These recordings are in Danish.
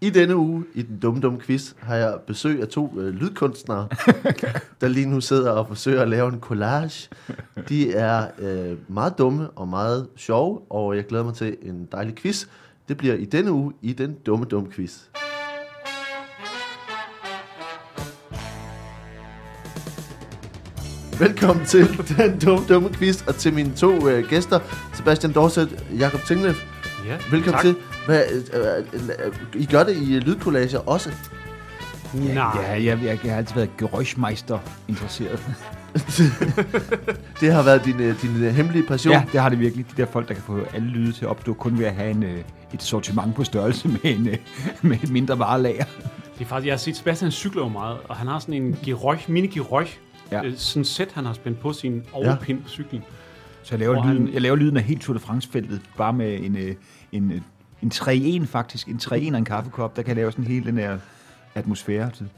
I denne uge i den dumme dumme quiz har jeg besøg af to øh, lydkunstnere, der lige nu sidder og forsøger at lave en collage. De er øh, meget dumme og meget sjove, og jeg glæder mig til en dejlig quiz. Det bliver i denne uge i den dumme dumme quiz. Velkommen til den dumme dumme quiz, og til mine to øh, gæster, Sebastian Dorset, Jakob Tinglef. Ja, Velkommen tak. til. Hvad, øh, øh, øh, I gør det i lydcollager også? Nej. Ja, jeg, jeg, jeg har altid været Geräuschmeister interesseret. Det har været din, øh, din øh, hemmelige passion. Ja, det har det virkelig. De der folk, der kan få alle lyde til at opstå, kun ved at have en, øh, et sortiment på størrelse med, en, øh, med et mindre varelager. Det er faktisk, jeg har set Sebastian cykler jo meget, og han har sådan en gerøj, mini gerøj, Ja. ja. sådan sæt, han har spændt på sin overpind på cyklen. Så jeg laver, Hvor han- lyden, jeg laver lyden af helt Tour de France-feltet, bare med en, øh, en, øh, en 3-1 faktisk. En 3-1 og en kaffekop, der kan jeg lave sådan hele den her atmosfære til.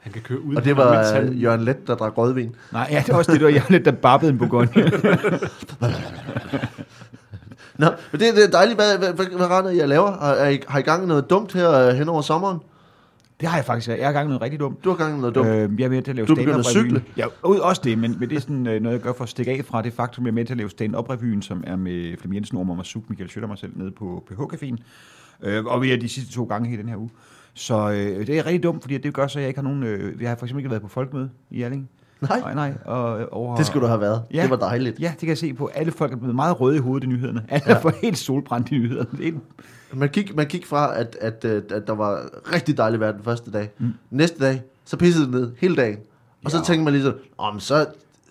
Han kan køre ud. Og det var han, øh, Jørgen Let, der drak rødvin. Nej, ja, det er også det, der jeg er lidt, der babbede en Bourgogne. Nå, men det, det er dejligt. Hvad, hvad, hvad, hvad at laver? Har, I, har I gang i noget dumt her øh, hen over sommeren? Det har jeg faktisk. Jeg i gang noget rigtig dumt. Du har gang noget dumt. Øh, jeg er med til at lave Du er begyndt at cykle? Ja, også det, men, men det er sådan øh, noget, jeg gør for at stikke af fra det faktum, jeg er med til at lave stand-up-revyen, som er med Flemming Jensen, Ormer Masuk, Michael Schøtter og mig selv nede på PH-caféen. Øh, og vi er de sidste to gange i den her uge. Så øh, det er rigtig dumt, fordi det gør så, at jeg ikke har nogen... Øh, jeg har for eksempel ikke været på folkemøde i Alling. nej, Nej, nej. Og, øh, over, det skulle du have været. Ja. Det var dejligt. Ja, det kan jeg se på. Alle folk er blevet meget røde i hovedet i nyhederne. Alle ja. for helt solbrændt i nyhederne. Det er Man gik, man gik fra, at, at, at, at der var rigtig dejligt vejr den første dag. Mm. Næste dag, så pissede det ned hele dagen. Og så Ja. tænkte man lige så, om så,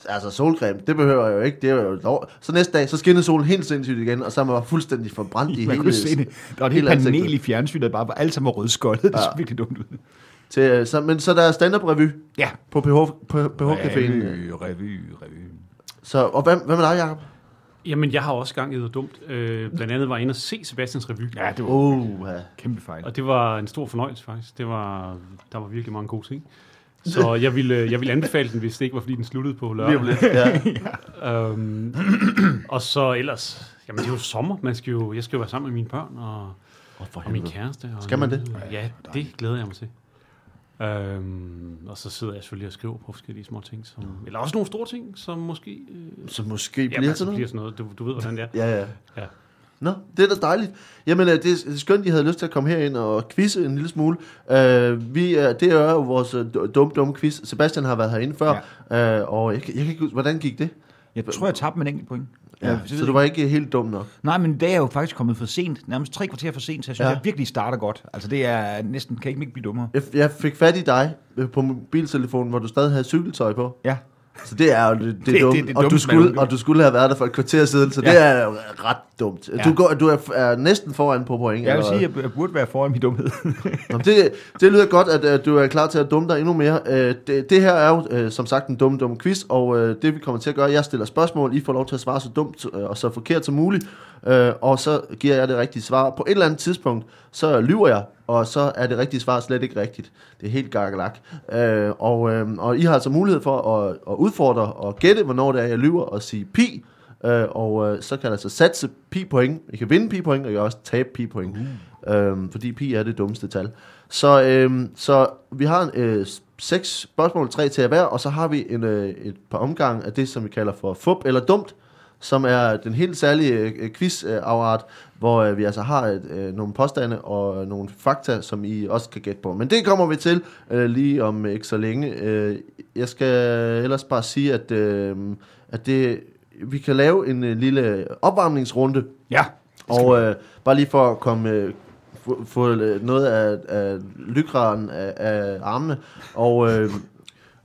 altså solcreme, det behøver jeg jo ikke, det er jo lov. Så næste dag, så skinnede solen helt sindssygt igen, og så var man fuldstændig forbrændt i Man hele... se det. Der var et helt hele ansigtet. panel i fjernsynet, bare var alle sammen var rødskoldet. Det Ja. så virkelig dumt ud. Til, så, men så der er stand-up revy Ja. på PH, på PH-caféen. Revy, revy, revy. Så, og hvad, hvad med dig, Jacob? Jamen, jeg har også gang i noget dumt. Øh, blandt andet var jeg inde og se Sebastians revy. Ja, det var Uh, ja. kæmpe fejl. Og det var en stor fornøjelse, faktisk. Det var, der var virkelig mange gode ting. Så jeg ville, jeg ville anbefale den, hvis det ikke var, fordi den sluttede på lørdag. lidt. Ja. Øhm, og så ellers, jamen det er jo sommer. Man skal jo, jeg skal jo være sammen med mine børn og, Oh, for og min kæreste. Og Skal man det? Ja, det glæder jeg mig til. Øhm, og så sidder jeg selvfølgelig og skriver på forskellige små ting, som, eller også nogle store ting, som måske øh, Så måske jamen, bliver altså, til noget? bliver sådan noget. Du, du ved, hvordan det er. Ja, ja. Ja. Nå, det er da dejligt. Jamen, øh, det er det skønt, I havde lyst til at komme herind og quizze en lille smule. Uh, vi, er- det er jo vores øh, dum, dum quiz. Sebastian har været herinde før, ja. uh, og jeg, jeg kan ikke huske, hvordan gik det? Jeg tror, jeg tabte med en enkelt point. Ja, Jeg- så du var ikke helt dum nok. Nej, men det er jo faktisk kommet for sent. Nærmest tre kvarter for sent, så jeg synes, Ja. ja. jeg virkelig starter godt. Altså, det er næsten, kan ikke blive dummere. Jeg, jeg fik fat i dig øh, på mobiltelefonen, hvor du stadig havde cykeltøj på. Ja. Så det er jo det, det, Det- det, det- dumt. det er og, du dumt, skulle, og du skulle have været der for et kvarter siden, så ja. Det er jo ret dumt. Ja. Du, går, du er, er næsten foran på point. Jeg vil eller- sige, at jeg burde være foran min dumhed. Nå, men det, det lyder godt, at uh, du er klar til at dumme dig endnu mere. Uh, det, det her er jo uh, som sagt en dum dum quiz, og det vi kommer til at gøre, jeg stiller spørgsmål, I får lov til at svare så dumt og så forkert som muligt, og så giver jeg det rigtige svar. På et eller andet tidspunkt, så lyver jeg, og så er det rigtige svar slet ikke rigtigt. Det er helt gakkelak. Uh, og, uh, og I har altså mulighed for at, at udfordre og gætte, hvornår det er, jeg lyver, og sige pi. Uh, og uh, så kan jeg altså satse pi-point. I kan vinde pi-point, og I kan også tabe pi-point. Uh. Øhm, fordi pi er det dummeste tal. Så, øhm, så vi har øh, seks spørgsmål, tre til hver, og så har vi en, øh, et par omgange af det, som vi kalder for fup eller dumt, som er den helt særlige øh, quiz-afart, hvor øh, vi altså har et, øh, nogle påstande og nogle fakta, som I også kan gætte på. Men det kommer vi til øh, lige om ikke så længe. Øh, jeg skal ellers bare sige, at, øh, at det, vi kan lave en øh, lille opvarmningsrunde, ja. og øh, bare lige for at komme øh, få, få øh, noget af, af lykraden af, af armene. Og øh,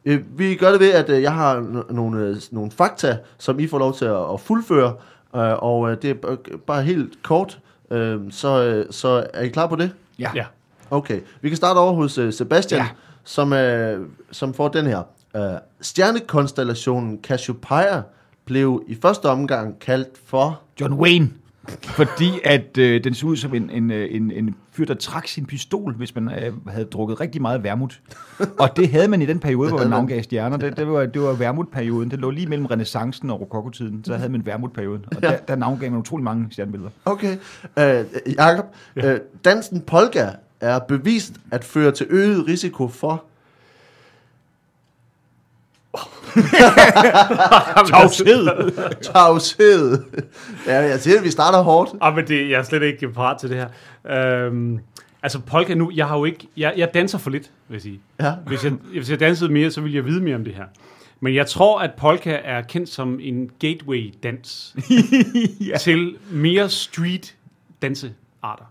øh, vi gør det ved, at øh, jeg har n- nogle, øh, nogle fakta, som I får lov til at, at fuldføre. Øh, og øh, det er b- bare helt kort. Øh, så, øh, så er I klar på det? Ja. Ja. Okay. Vi kan starte over hos øh, Sebastian, ja. Ja. som, øh, som får den her. Øh, stjernekonstellationen Cassiopeia blev i første omgang kaldt for... John Wayne. Fordi at øh, den så ud som en, en, øh, en, en fyr, der trak sin pistol, hvis man øh, havde drukket rigtig meget vermut. Og det havde man i den periode, hvor man navngav stjerner. Det, det var, det var vermutperioden. Det lå lige mellem renaissancen og rokokotiden. Så havde man vermutperioden. Og der, der navngav man utrolig mange stjernebilleder. Okay. Øh, Jakob, ja. øh, dansen polka er bevist at føre til øget risiko for... Tavshed! Tavshed. ja, jeg siger, at vi starter hårdt. Ah, men det, jeg er slet ikke parat til det her. Øhm, altså polka nu, jeg har jo ikke, jeg, jeg danser for lidt, vil jeg sige. Ja. Hvis jeg, hvis jeg dansede mere, så ville jeg vide mere om det her. Men jeg tror, at polka er kendt som en gateway-dans ja. til mere street dansearter.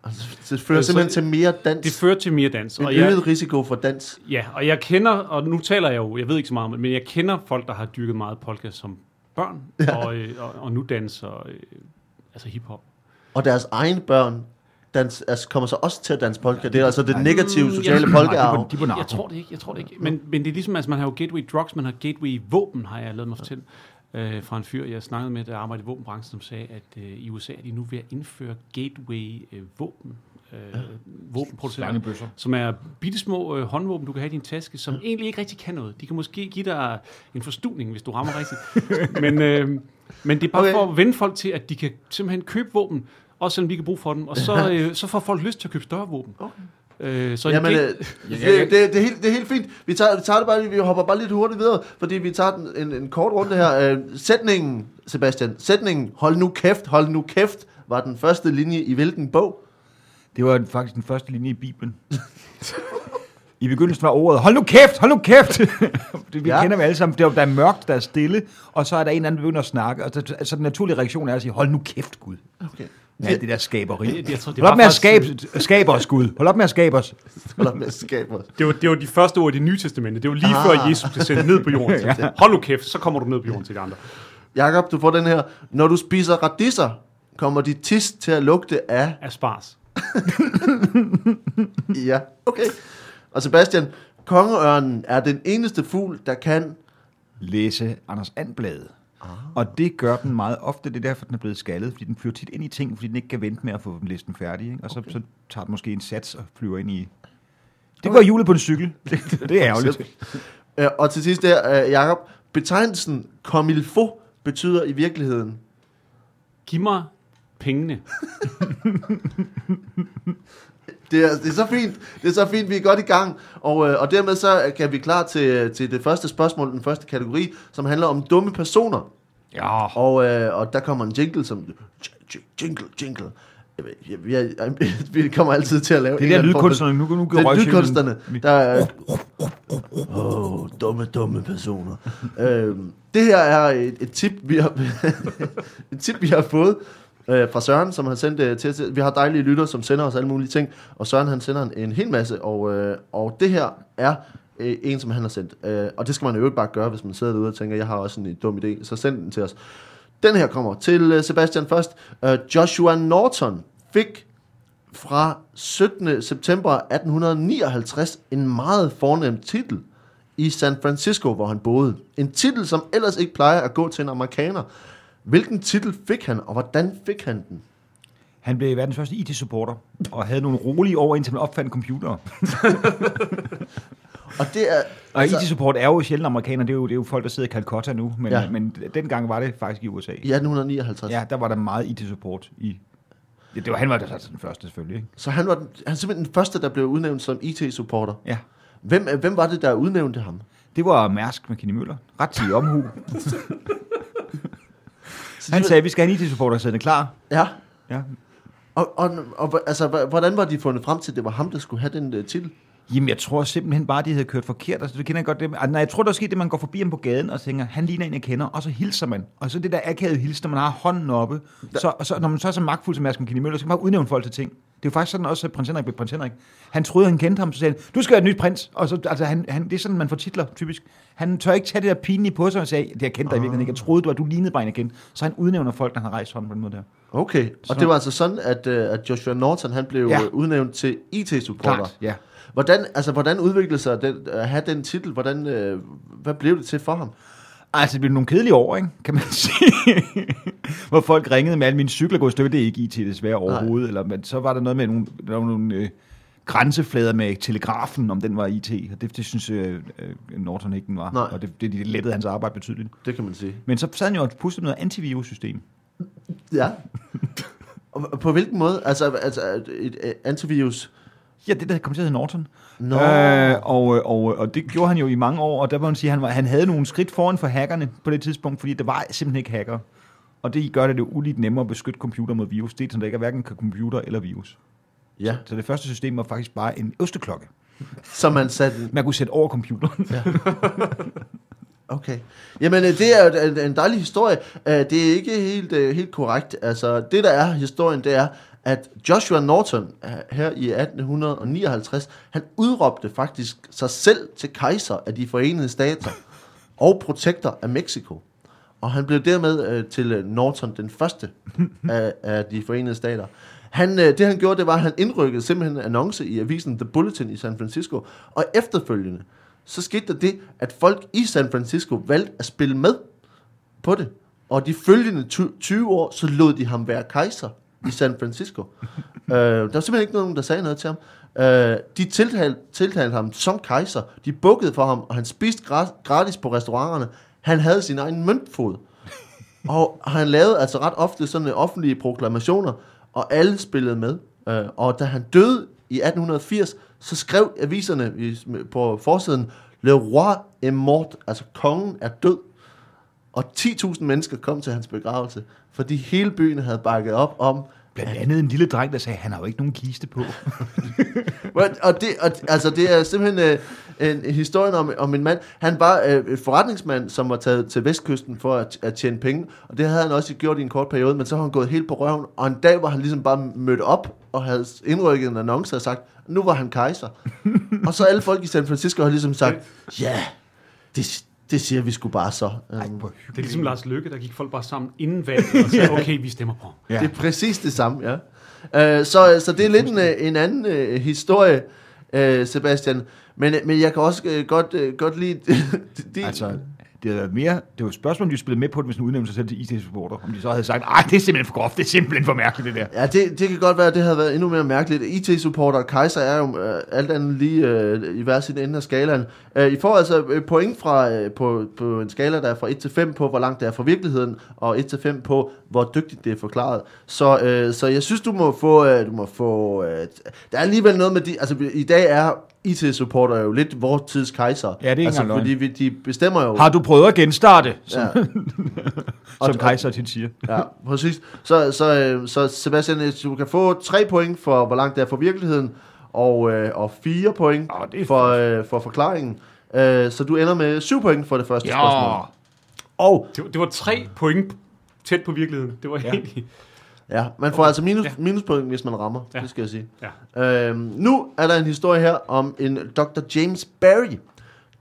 Det fører Øh, så- simpelthen til mere dans. Det fører til mere dans. en Og jeg, øget risiko for dans. ja, og jeg kender, og nu taler jeg jo, jeg ved ikke så meget om det, men jeg kender folk, der har dyrket meget polka som børn, ja. og, øh, og, og nu danser øh, altså hiphop. Og deres egne børn dans, altså, kommer så også til at danse polka. Det er altså det nej. negative Mm, sociale jeg- polkaarv. De narko. Jeg tror det ikke, jeg tror det ikke. Men, men det er ligesom, altså man har jo gateway drugs, man har gateway våben, har jeg lavet mig fortælle. Øh, fra en fyr, jeg snakkede med, der arbejder i våbenbranchen, som sagde, at øh, i USA er de nu ved at indføre gateway øh, våben. Øh, våbenproducenter, som er bittesmå øh, håndvåben, du kan have i din taske, som egentlig ikke rigtig kan noget. De kan måske give dig en forstuning, hvis du rammer rigtigt. men, øh, men det er bare Okay. for at vende folk til, at de kan simpelthen købe våben, også selvom vi ikke har brug for dem, og så, øh, så får folk lyst til at købe større våben. Okay. Øh, så en Jamen, gate- øh, det, det, det, er helt, det er helt fint. Vi tager, vi tager det bare, vi hopper bare lidt hurtigt videre, fordi vi tager en, en kort runde her. Øh, sætningen, Sebastian, sætningen, hold nu kæft, hold nu kæft, var den første linje i hvilken bog? Det var faktisk den første linje i Bibelen. I begyndelsen var ordet, hold nu kæft, hold nu kæft! det, vi Ja. kender vi alle sammen. Det er, der er mørkt, der er stille, og så er der en eller anden, der begynder at snakke. Og så, altså, den naturlige reaktion er at sige, hold nu kæft, Gud. Okay. Ja, det der skaberi. Jeg- jeg tror, det Hold var op med at skabe, skabe os, Gud. Hold op med at skabe os. Hold op med at skabe os. Det var, det var de første ord i det nye testamente. Det var lige Ah. før Jesus blev sendt ned på jorden. ja. Hold nu kæft, så kommer du ned på jorden til de andre. Jakob, du får den her. Når du spiser radisser, kommer dit tis til at lugte af... Aspars. Ja, okay. Og Sebastian, kongeørnen er den eneste fugl, der kan... Læse Anders Andblad. Og det gør den meget ofte. Det er derfor, den er blevet skaldet. Fordi den flyver tit ind i ting, fordi den ikke kan vente med at få den listen færdig. Ikke? Og så, så tager den måske en sats og flyver ind i... Det går hjulet på en cykel. Det, det er ærgerligt. Øh, og til sidst der, øh, Jakob, betegnelsen faut betyder i virkeligheden... Giv mig pengene. Det er, det er så fint, det er så fint, vi er godt i gang, og, øh, og dermed så kan vi klar til, til det første spørgsmål, den første kategori, som handler om dumme personer. Ja. Og, øh, og der kommer en jingle som... Jingle, jingle. Jeg Vi kommer altid til at lave... Det er der lydkunstnerne. Nu, nu Det går er lydkunstnerne, der er... Åh, oh, dumme, dumme personer. øhm, det her er et, et tip, vi har, et tip, vi har fået øh, fra Søren, som har sendt øh, til os. Vi har dejlige lytter, som sender os alle mulige ting, og Søren han sender en, en hel masse, og, øh, og det her er øh, en, som han har sendt. Øh, og det skal man jo ikke bare gøre, hvis man sidder derude og tænker, jeg har også en dum idé, så send den til os. Den her kommer til øh, Sebastian først. Øh, Joshua Norton fik fra 17. september 1859 en meget fornem titel i San Francisco, hvor han boede. En titel, som ellers ikke plejer at gå til en amerikaner. Hvilken titel fik han, og hvordan fik han den? Han blev verdens første IT-supporter, og havde nogle rolige år, indtil man opfandt computer. Og det er... Og altså, IT-support er jo sjældent amerikaner, det er jo, det er jo folk, der sidder i Calcutta nu, men, Ja. men dengang var det faktisk i USA. i 1859. Ja, der var der meget IT-support i... Ja, det var, han var da altså den første selvfølgelig, ikke? Så han var den, han simpelthen den første, der blev udnævnt som IT-supporter. Ja. Hvem, hvem var det, der udnævnte ham? Det var Mærsk med Kenny Møller. Ret til omhu. Så Han sagde, at vi skal have en IT-supporter siddende klar. Ja. Ja. Og, og, og altså, hvordan var de fundet frem til, at det var ham, der skulle have den uh, titel? Jamen, jeg tror simpelthen bare, de havde kørt forkert. Altså, du kender godt det. Altså, nej, jeg tror, der er sket det, man går forbi ham på gaden og tænker, han ligner en, jeg kender, og så hilser man. Og så det der akavede hilse, når man har hånden oppe. Så, og så, når man så er så magtfuld som Mærsk Kenny Møller, så kan man bare udnævne folk til ting. Det er jo faktisk sådan også, at prins Henrik blev prins Henrik. Han troede, han kendte ham, så sagde han, du skal være et nyt prins. Og så, altså, han, han, det er sådan, man får titler, typisk. Han tør ikke tage det der pinlige på sig og sige, det jeg kendte dig i virkeligheden ikke. Jeg troede, du, at du lignede bare en igen. Så han udnævner folk, der har rejst hånden på den måde der. Okay, og Så- det var altså sådan, at, uh, at Joshua Norton, han blev Ja. ja. udnævnt til IT-supporter. Ja. Hvordan, altså, hvordan udviklede sig den, at have den titel? Hvordan, øh, hvad blev det til for ham? Altså, det blev nogle kedelige år, ikke? kan man sige. Hvor folk ringede med alle mine cykler går i stykker. Det er ikke IT desværre overhovedet. Eller, men så var der noget med nogle, der var nogle øh, grænseflader med telegrafen, om den var IT. Og det, det synes øh, øh, Norton ikke, den var. Nej. Og det, det, det lettede hans arbejde betydeligt. Det kan man sige. Men så sad han jo og pudsede noget antivirus-system. Ja. Og på hvilken måde? Altså, altså et, et antivirus? Ja, det der kom til at hedde Norton. Nå. Øh, og, og, og det gjorde han jo i mange år, og der må man sige, at han, var, han havde nogle skridt foran for hackerne på det tidspunkt, fordi der var simpelthen ikke hacker. Og det gør det jo uligt nemmere at beskytte computer mod virus. Det er sådan, der ikke er hverken computer eller virus. Ja, Så det første system var faktisk bare en osteklokke. så man satte... Man kunne sætte over computeren. Okay. Jamen, øh, det er en, dejlig historie. Øh, Det er ikke helt, øh, helt korrekt. Altså, det der er historien, det er, at Joshua Norton øh, her i 1859, han udråbte faktisk sig selv til kejser af de forenede stater og protektor af Mexico. Og han blev dermed øh, til øh, Norton den første af, af de forenede stater. Han, øh, det han gjorde, det var, at han indrykkede simpelthen en annonce i avisen The Bulletin i San Francisco. Og efterfølgende, så skete der det, at folk i San Francisco valgte at spille med på det. Og de følgende ty- 20 år, så lod de ham være kejser i San Francisco. øh, der var simpelthen ikke nogen, der sagde noget til ham. Øh, de tiltalte, tiltalte ham som kejser. De bukkede for ham, og han spiste gratis på restauranterne. Han havde sin egen møntfod. Og han lavede altså ret ofte sådan offentlige proklamationer, og alle spillede med. Øh, og da han døde i 1880, så skrev aviserne i, på forsiden, Le roi est mort, altså kongen er død. Og 10.000 mennesker kom til hans begravelse, fordi hele byen havde bakket op om, Blandt andet en lille dreng, der sagde, han har jo ikke nogen kiste på. og, det, og altså, det er simpelthen øh, en, historie om, om en mand. Han var øh, et forretningsmand, som var taget til vestkysten for at, at tjene penge. Og det havde han også gjort i en kort periode, men så har han gået helt på røven. Og en dag var han ligesom bare mødt op og havde indrykket en annonce og sagt, nu var han kejser. og så alle folk i San Francisco har ligesom sagt, ja, det, det siger vi sgu bare så. Um, Det er ligesom Lars Løkke, der gik folk bare sammen inden valget og sagde, okay, vi stemmer på. Ja. Det er præcis det samme, ja. Uh, så, så det er lidt en, øh, en anden uh, historie, uh, Sebastian. Men, men jeg kan også uh, godt, uh, godt lide... de, Altså, det havde været mere, det var et spørgsmål, om de spillede med på det, hvis de udnævnte sig selv til IT-supporter. Om de så havde sagt, nej, det er simpelthen for groft, det er simpelthen for mærkeligt, det der. Ja, det, det kan godt være, at det havde været endnu mere mærkeligt. IT-supporter og Kaiser er jo øh, alt andet lige øh, i hver sin ende af skalaen. Øh, I får altså øh, point fra, øh, på, på en skala, der er fra 1 til 5 på, hvor langt det er fra virkeligheden, og 1 til 5 på, hvor dygtigt det er forklaret. Så, øh, så jeg synes, du må få... Øh, du må få øh, der er alligevel noget med de... Altså, i dag er IT-supporter jo lidt vores tids kejser. Ja, det er ikke altså, fordi vi, de bestemmer jo... Har du prøvet at genstarte, som, Ja. ja. Som Kaiser tit siger? Ja, præcis. Så, så, øh, så Sebastian, du kan få tre point for, hvor langt det er fra virkeligheden, og, øh, og fire point Åh, det er for, øh, for forklaringen. Øh, så du ender med syv point for det første spørgsmål. Og Det, var- det var tre point tæt på virkeligheden. Det var Ja. ja. Ja, man får altså minus, Ja. minuspoint, hvis man rammer, Ja. det skal jeg sige. Ja. Øhm, nu er der en historie her om en Dr. James Barry.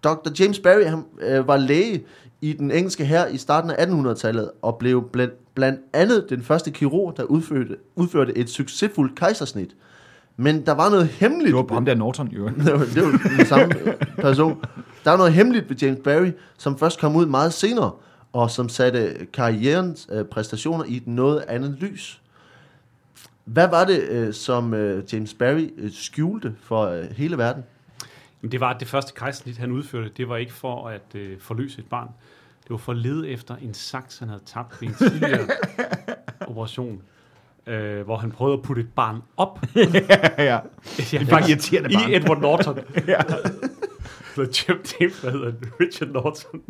Dr. James Barry han, øh, var læge i den engelske her i starten af 1800-tallet og blev blandt, blandt andet den første kirurg, der udførte, udførte et succesfuldt kejsersnit. Men der var noget hemmeligt. Det var ham der Norton, jo. det var, det var den samme person. Der var noget hemmeligt ved James Barry, som først kom ud meget senere, og som satte karrierens øh, præstationer i et noget andet lys. Hvad var det, øh, som øh, James Barry øh, skjulte for øh, hele verden? Men det var at det første kejsersnit, han udførte. Det var ikke for at øh, forløse et barn. Det var for at lede efter en saks, han havde tabt ved en tidligere operation. Øh, hvor han prøvede at putte et barn op. ja, ja. ja, Det er bare irriterende barn. I Edward Norton. ja. Eller James, James, hvad hedder han? Richard Norton.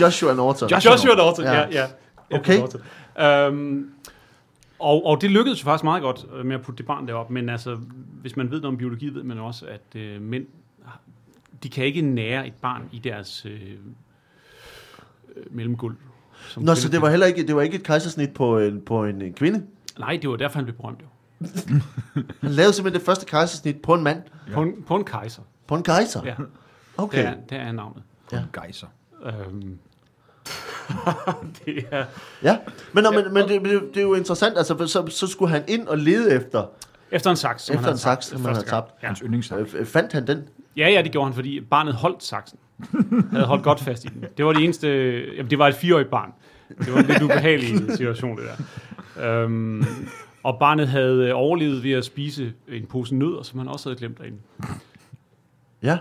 Joshua Norton. Joshua Joshua Norton, Ja. ja. ja, Okay. Norton. Um, og, og det lykkedes jo faktisk meget godt øh, med at putte det barn derop, men altså, hvis man ved noget om biologi, ved man også, at øh, mænd, de kan ikke nære et barn i deres øh, øh, mellemgulv. som Nå, så det var heller ikke, det var ikke et kejsersnit på en, på en, en kvinde? Nej, det var derfor, han blev berømt jo. Han lavede simpelthen det første kejsersnit på en mand? Ja. På, en, på en kejser. På en kejser? Ja, Okay. det, er, det er navnet. Ja. Geiser. Um, det er, Ja, men, nå, men, men det, det, det er jo interessant, altså så, så skulle han ind og lede efter, efter en saks, som Efter han en havde saks, tabt som han havde tabt. Ja. Hans yndlingssang. øh, fandt han den? Ja, ja, det gjorde han, fordi barnet holdt saksen. havde holdt godt fast i den. Det var det eneste... Jamen, det var et fireårigt barn. Det var en lidt ubehagelig situation, det der. Øhm, og barnet havde overlevet ved at spise en pose nødder, som han også havde glemt derinde. Ja.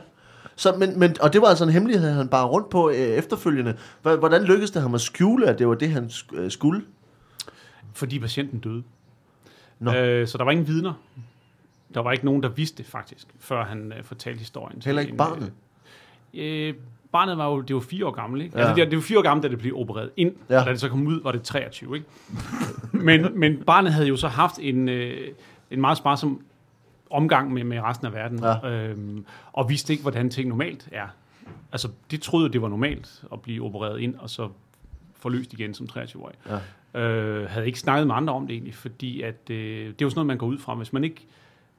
Så, men, men, og det var altså en hemmelighed, han bare rundt på øh, efterfølgende. Hvordan lykkedes det ham at skjule, at det var det, han øh, skulle? Fordi patienten døde. Nå. Øh, så der var ingen vidner. Der var ikke nogen, der vidste det faktisk, før han øh, fortalte historien. Heller ikke en, barnet? Øh, barnet var jo, det var fire år gammel, ikke? Ja. Altså, det, det var fire år gammel, da det blev opereret ind, ja. og da det så kom ud, var det 23, ikke? men, men barnet havde jo så haft en, øh, en meget sparsom omgang med, med resten af verden, Ja. øhm, og vidste ikke, hvordan ting normalt er. Altså, de troede, det var normalt at blive opereret ind, og så forløst igen som 23-årig. Ja. Øh, havde ikke snakket med andre om det egentlig, fordi at, øh, det er jo sådan noget, man går ud fra. Hvis man ikke,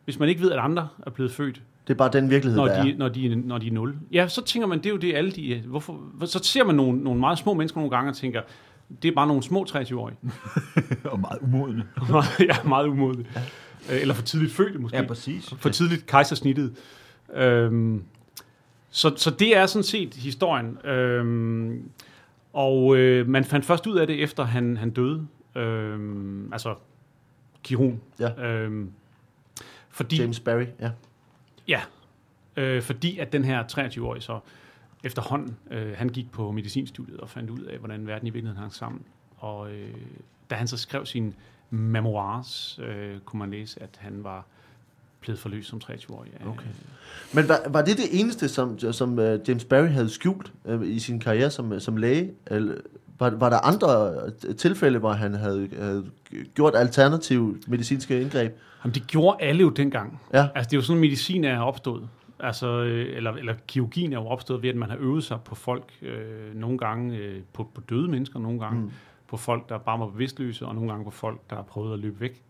hvis man ikke ved, at andre er blevet født, Det er bare den virkelighed, når der de, er. når, de, når de er 0. Ja, så tænker man, det er jo det alle de... Hvorfor, så ser man nogle, nogle meget små mennesker nogle gange og tænker, det er bare nogle små 23-årige. Og meget umodende. ja, meget umodne. Øh, Eller for tidligt fødte måske. Ja, præcis. for tidligt kejsersnittet. Øhm, så, så det er sådan set historien. Øhm, og øh, man fandt først ud af det, efter han, han døde. Øhm, altså, kirurgen. Ja. Øhm, fordi, James Barry, ja. Ja, øh, fordi at den her 23-årige så efterhånden, øh, han gik på medicinstudiet og fandt ud af, hvordan verden i virkeligheden hang sammen. Og øh, da han så skrev sine memoirs, øh, kunne man læse, at han var blevet forløst som 23-årig. af- Okay. Men var, var det det eneste, som, som uh, James Barry havde skjult uh, i sin karriere som, som læge? Eller var, var der andre øh, tilfælde, hvor han havde, havde gjort alternative medicinske indgreb? Jamen, det gjorde alle jo dengang. Ja. Altså, det er jo sådan, medicin er opstået. Altså, øh, eller, eller kirurgien er jo opstået ved, at man har øvet sig på folk, øh, nogle gange øh, på, på døde mennesker, nogle gange Mm. På folk, der bare var bevidstløse, og nogle gange på folk, der har prøvet at løbe væk.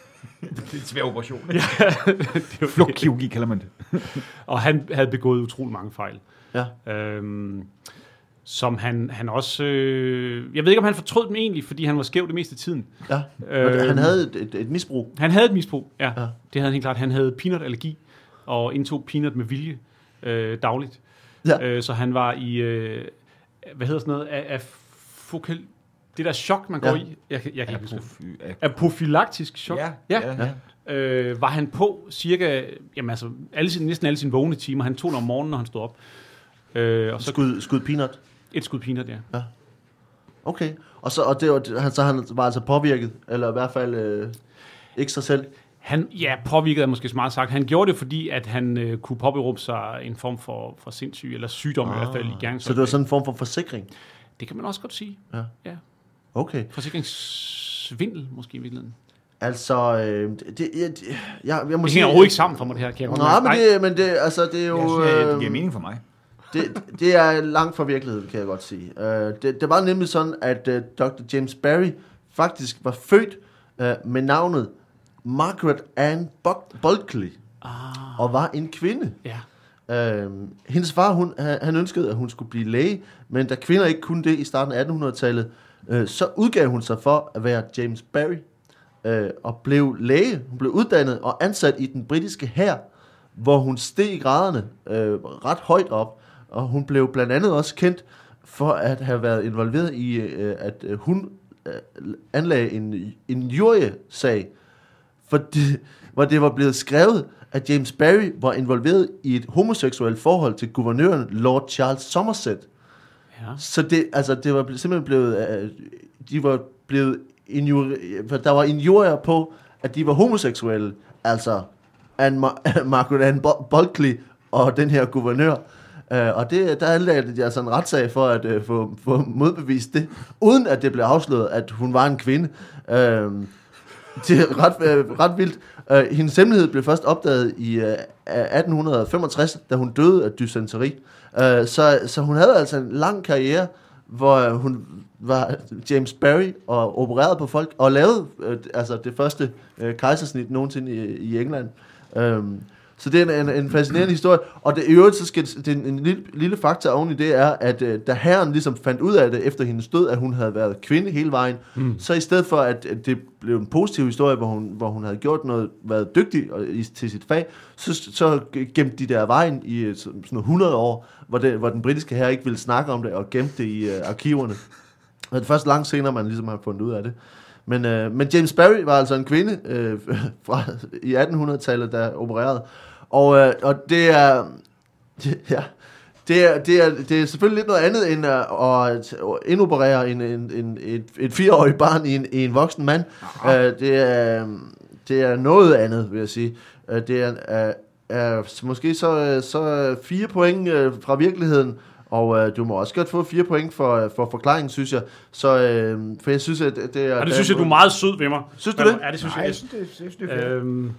Det er en svær operation. det er jo det. Flugtkirurgi kalder man det. Og han havde begået utrolig mange fejl. Ja. Øhm, som han, han også... Øh, jeg ved ikke, om han fortrød dem egentlig, fordi han var skæv det meste af tiden. ja. Øhm, han havde et, et, et misbrug. Han havde et misbrug, ja. Ja. ja. Det havde han helt klart. Han havde peanut-allergi, og indtog peanut med vilje øh, dagligt. Ja. Øh, så han var i... Øh, hvad hedder sådan noget? Af, af fokal, det der chok, man går Ja. i. Jeg, jeg kan ikke huske Apofylaktisk chok. Ja, ja. ja, ja. øh, var han på cirka, jamen altså, alle, sine- næsten alle sine vågne timer. Han tog om morgenen, når han stod op. Øh, og så Skud, skud peanut. et skud peanut, ja. Okay. Og så, og det var, han, så han var altså påvirket, eller i hvert fald øh, ikke sig selv. Han, ja, påvirket er måske smart sagt. Han gjorde det, fordi at han øh, kunne påberåbe sig en form for, for sindssyg, eller sygdom ah, i hvert fald i gang. Så det var sådan en form for forsikring. det kan man også godt sige. Okay. Forsikringssvindel, måske i virkeligheden. Altså, øh, det, det, jeg, jeg, jeg må Det sige... hænger overhovedet ikke sammen for mig, det her. Kan jeg godt Nej, men det, men det, altså, det er jo... Jeg synes, det øh, giver mening for mig. det, det er langt fra virkeligheden, kan jeg godt sige. Uh, det, det var nemlig sådan, at uh, Dr. James Barry faktisk var født uh, med navnet Margaret Ann Bulkley, Ah, og var en kvinde. ja. Uh, hendes far, hun, han han ønskede, at hun skulle blive læge, men da kvinder ikke kunne det i starten af 1800-tallet, Øh, så udgav hun sig for at være James Barry, uh, og blev læge. Hun blev uddannet og ansat i den britiske hær, hvor hun steg i graderne øh, ret højt op, og hun blev blandt andet også kendt for at have været involveret i, øh, at øh, hun øh, anlagde en, en jury-sag, fordi, hvor det var blevet skrevet, at James Barry var involveret i et homoseksuelt forhold til guvernøren Lord Charles Somerset ja. Så det, altså, det var simpelthen blevet, øh, de var blevet injuri- der var injurier på, at de var homoseksuelle, altså Anne Mar- Margaret Ann Bulkley og den her guvernør. Uh, og det, der anlagde de altså en retssag for at øh, få, få modbevist det, uden at det blev afsløret, at hun var en kvinde. Uh, det er ret, øh, ret vildt. Øh, hendes hemmelighed blev først opdaget i øh, 1865, da hun døde af dysenteri. Øh, så, så hun havde altså en lang karriere, hvor øh, hun var James Barry og opererede på folk, og lavede øh, altså det første øh, kejsersnit nogensinde i, i England. Øh, så det er en, en, en fascinerende historie. Og det, i øvrigt, så skal det, en, en lille, lille fakta oven i det er, at øh, da herren ligesom fandt ud af det efter hendes død, at hun havde været kvinde hele vejen, mm. så i stedet for, at, at det blev en positiv historie, hvor hun, hvor hun havde gjort noget, været dygtig og, i, til sit fag, så, så gemte de der vejen i øh, sådan sådan 100 år, hvor, det, hvor den britiske herre ikke ville snakke om det, og gemte det i øh, arkiverne. Og det er først langt senere, man ligesom har fundet ud af det. Men, øh, men James Barry var altså en kvinde øh, fra, i 1800-tallet, der opererede. Og, øh, og det er... Ja, det er, det, er, det er selvfølgelig lidt noget andet end at, at indoperere en, en, en, et, et fireårigt barn i en, i en voksen mand. Uh, det, er, det er noget andet, vil jeg sige. Uh, det er, er, er måske så, så fire point uh, fra virkeligheden, og uh, du må også godt få fire point for, for forklaringen, synes jeg. Så, uh, for jeg synes, at det er... Og det synes jeg, du er meget sød ved mig. Synes du det? Ja, det synes Nej, jeg. det, synes, det er. Øhm,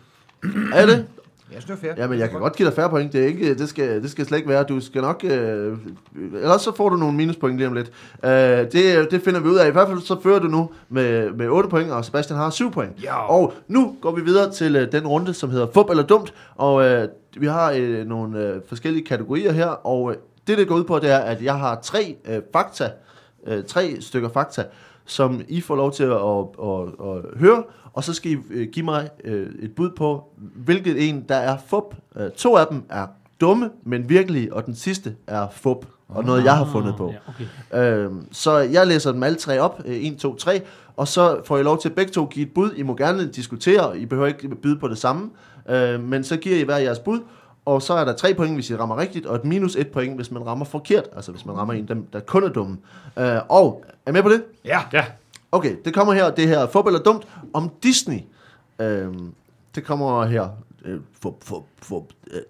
Er det? Jeg synes, det er fair. Jamen, jeg kan godt give dig færre point. Det, er ikke, det, skal, det skal slet ikke være. Du skal nok... Øh, ellers så får du nogle minuspoint lige om lidt. Øh, det, det finder vi ud af. I hvert fald så fører du nu med, med 8 point, og Sebastian har 7 point. Ja. Og nu går vi videre til øh, den runde, som hedder fup eller dumt. Og øh, vi har øh, nogle øh, forskellige kategorier her. Og øh, det, det går ud på, det er, at jeg har tre øh, fakta. Øh, tre stykker fakta, som I får lov til at, at, at, at høre. Og så skal I øh, give mig øh, et bud på, hvilket en, der er fup. Øh, to af dem er dumme, men virkelige, og den sidste er fup. Og noget, jeg har fundet på. Ja, okay. Øhm, så jeg læser dem alle tre op. 1, 2, 3. Og så får I lov til at begge to give et bud. I må gerne diskutere. I behøver ikke byde på det samme. Øh, men så giver I hver jeres bud. Og så er der tre point, hvis I rammer rigtigt, og et minus et point, hvis man rammer forkert. Altså hvis man rammer en, dem, der kun er dumme. Øh, og er I med på det? Ja. Ja, Okay, det kommer her. Det her er fup eller dumt om Disney. Øh, det kommer her. Øh, fup, fup, fup. Øh,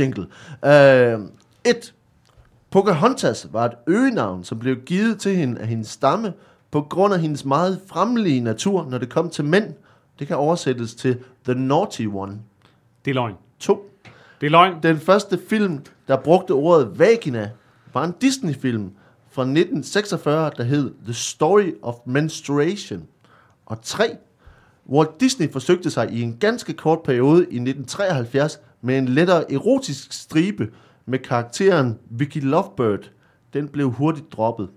jingle. Øh, et. Pocahontas var et øgenavn, som blev givet til hende af hendes stamme, på grund af hendes meget fremlige natur, når det kom til mænd. Det kan oversættes til The Naughty One. Det er løgn. 2. Det er løgn. Den første film, der brugte ordet vagina, var en Disney-film fra 1946, der hed The Story of Menstruation. Og 3. Walt Disney forsøgte sig i en ganske kort periode i 1973 med en lettere erotisk stribe med karakteren Vicky Lovebird. Den blev hurtigt droppet.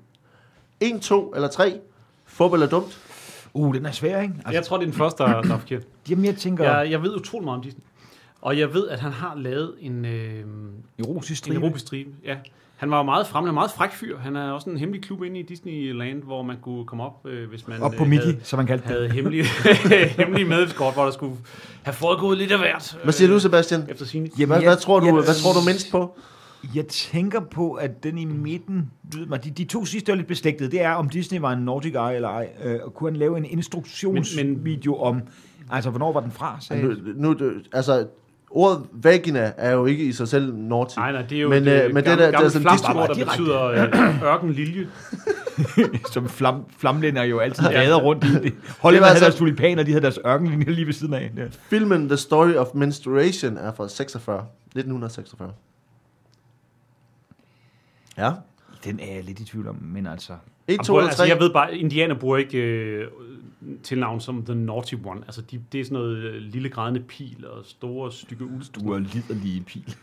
1, 2 eller 3. Fup eller dumt? Uh, den er svær, ikke? Altså, Jeg tror, det er den første, der der er forkert. jamen, jeg tænker... Jeg, jeg ved utrolig meget om Disney. Og jeg ved, at han har lavet en, øh, Erotisk en stribe. erotisk stribe. Ja. Han var jo meget fremme, en meget fræk fyr. Han er også en hemmelig klub inde i Disneyland, hvor man kunne komme op, øh, hvis man Op på øh, Mickey, havde, som man kaldte det. havde hemmelige, hemmelige medlemskort, hvor der skulle have foregået lidt af hvert. Hvad siger du, Sebastian? Efter sine. Jamen, Hvad, jeg- hvad, tror du, jeg- hvad tror du mindst på? Jeg tænker på, at den i midten... mig- De, de to sidste er lidt beslægtede. Det er, om Disney var en naughty guy eller ej. Øh, og kunne han lave en instruktionsvideo om... Altså, hvornår var den fra? Sagde Nu, nu, altså, ordet vagina er jo ikke i sig selv naughty. Nej, nej, det er jo Men, men, øh, men det der- det er gammel sådan flamsprog, der betyder øh, ørkenlilje. Som flam, flamlænder jo altid gader rundt i det. Det Hollænder var havde altså- deres tulipaner, de havde deres ørkenlinjer lige ved siden af. Ja. Filmen The Story of Menstruation er fra 46. 1946. Ja. Den er jeg lidt i tvivl om, men altså... 1, 2 Prøv, eller altså, 3. jeg ved bare, indianer bruger ikke øh, tilnavn som The Naughty One. Altså, de, det er sådan noget øh, lille grædende pil og store stykke uldstuer. Du er liderlige pil.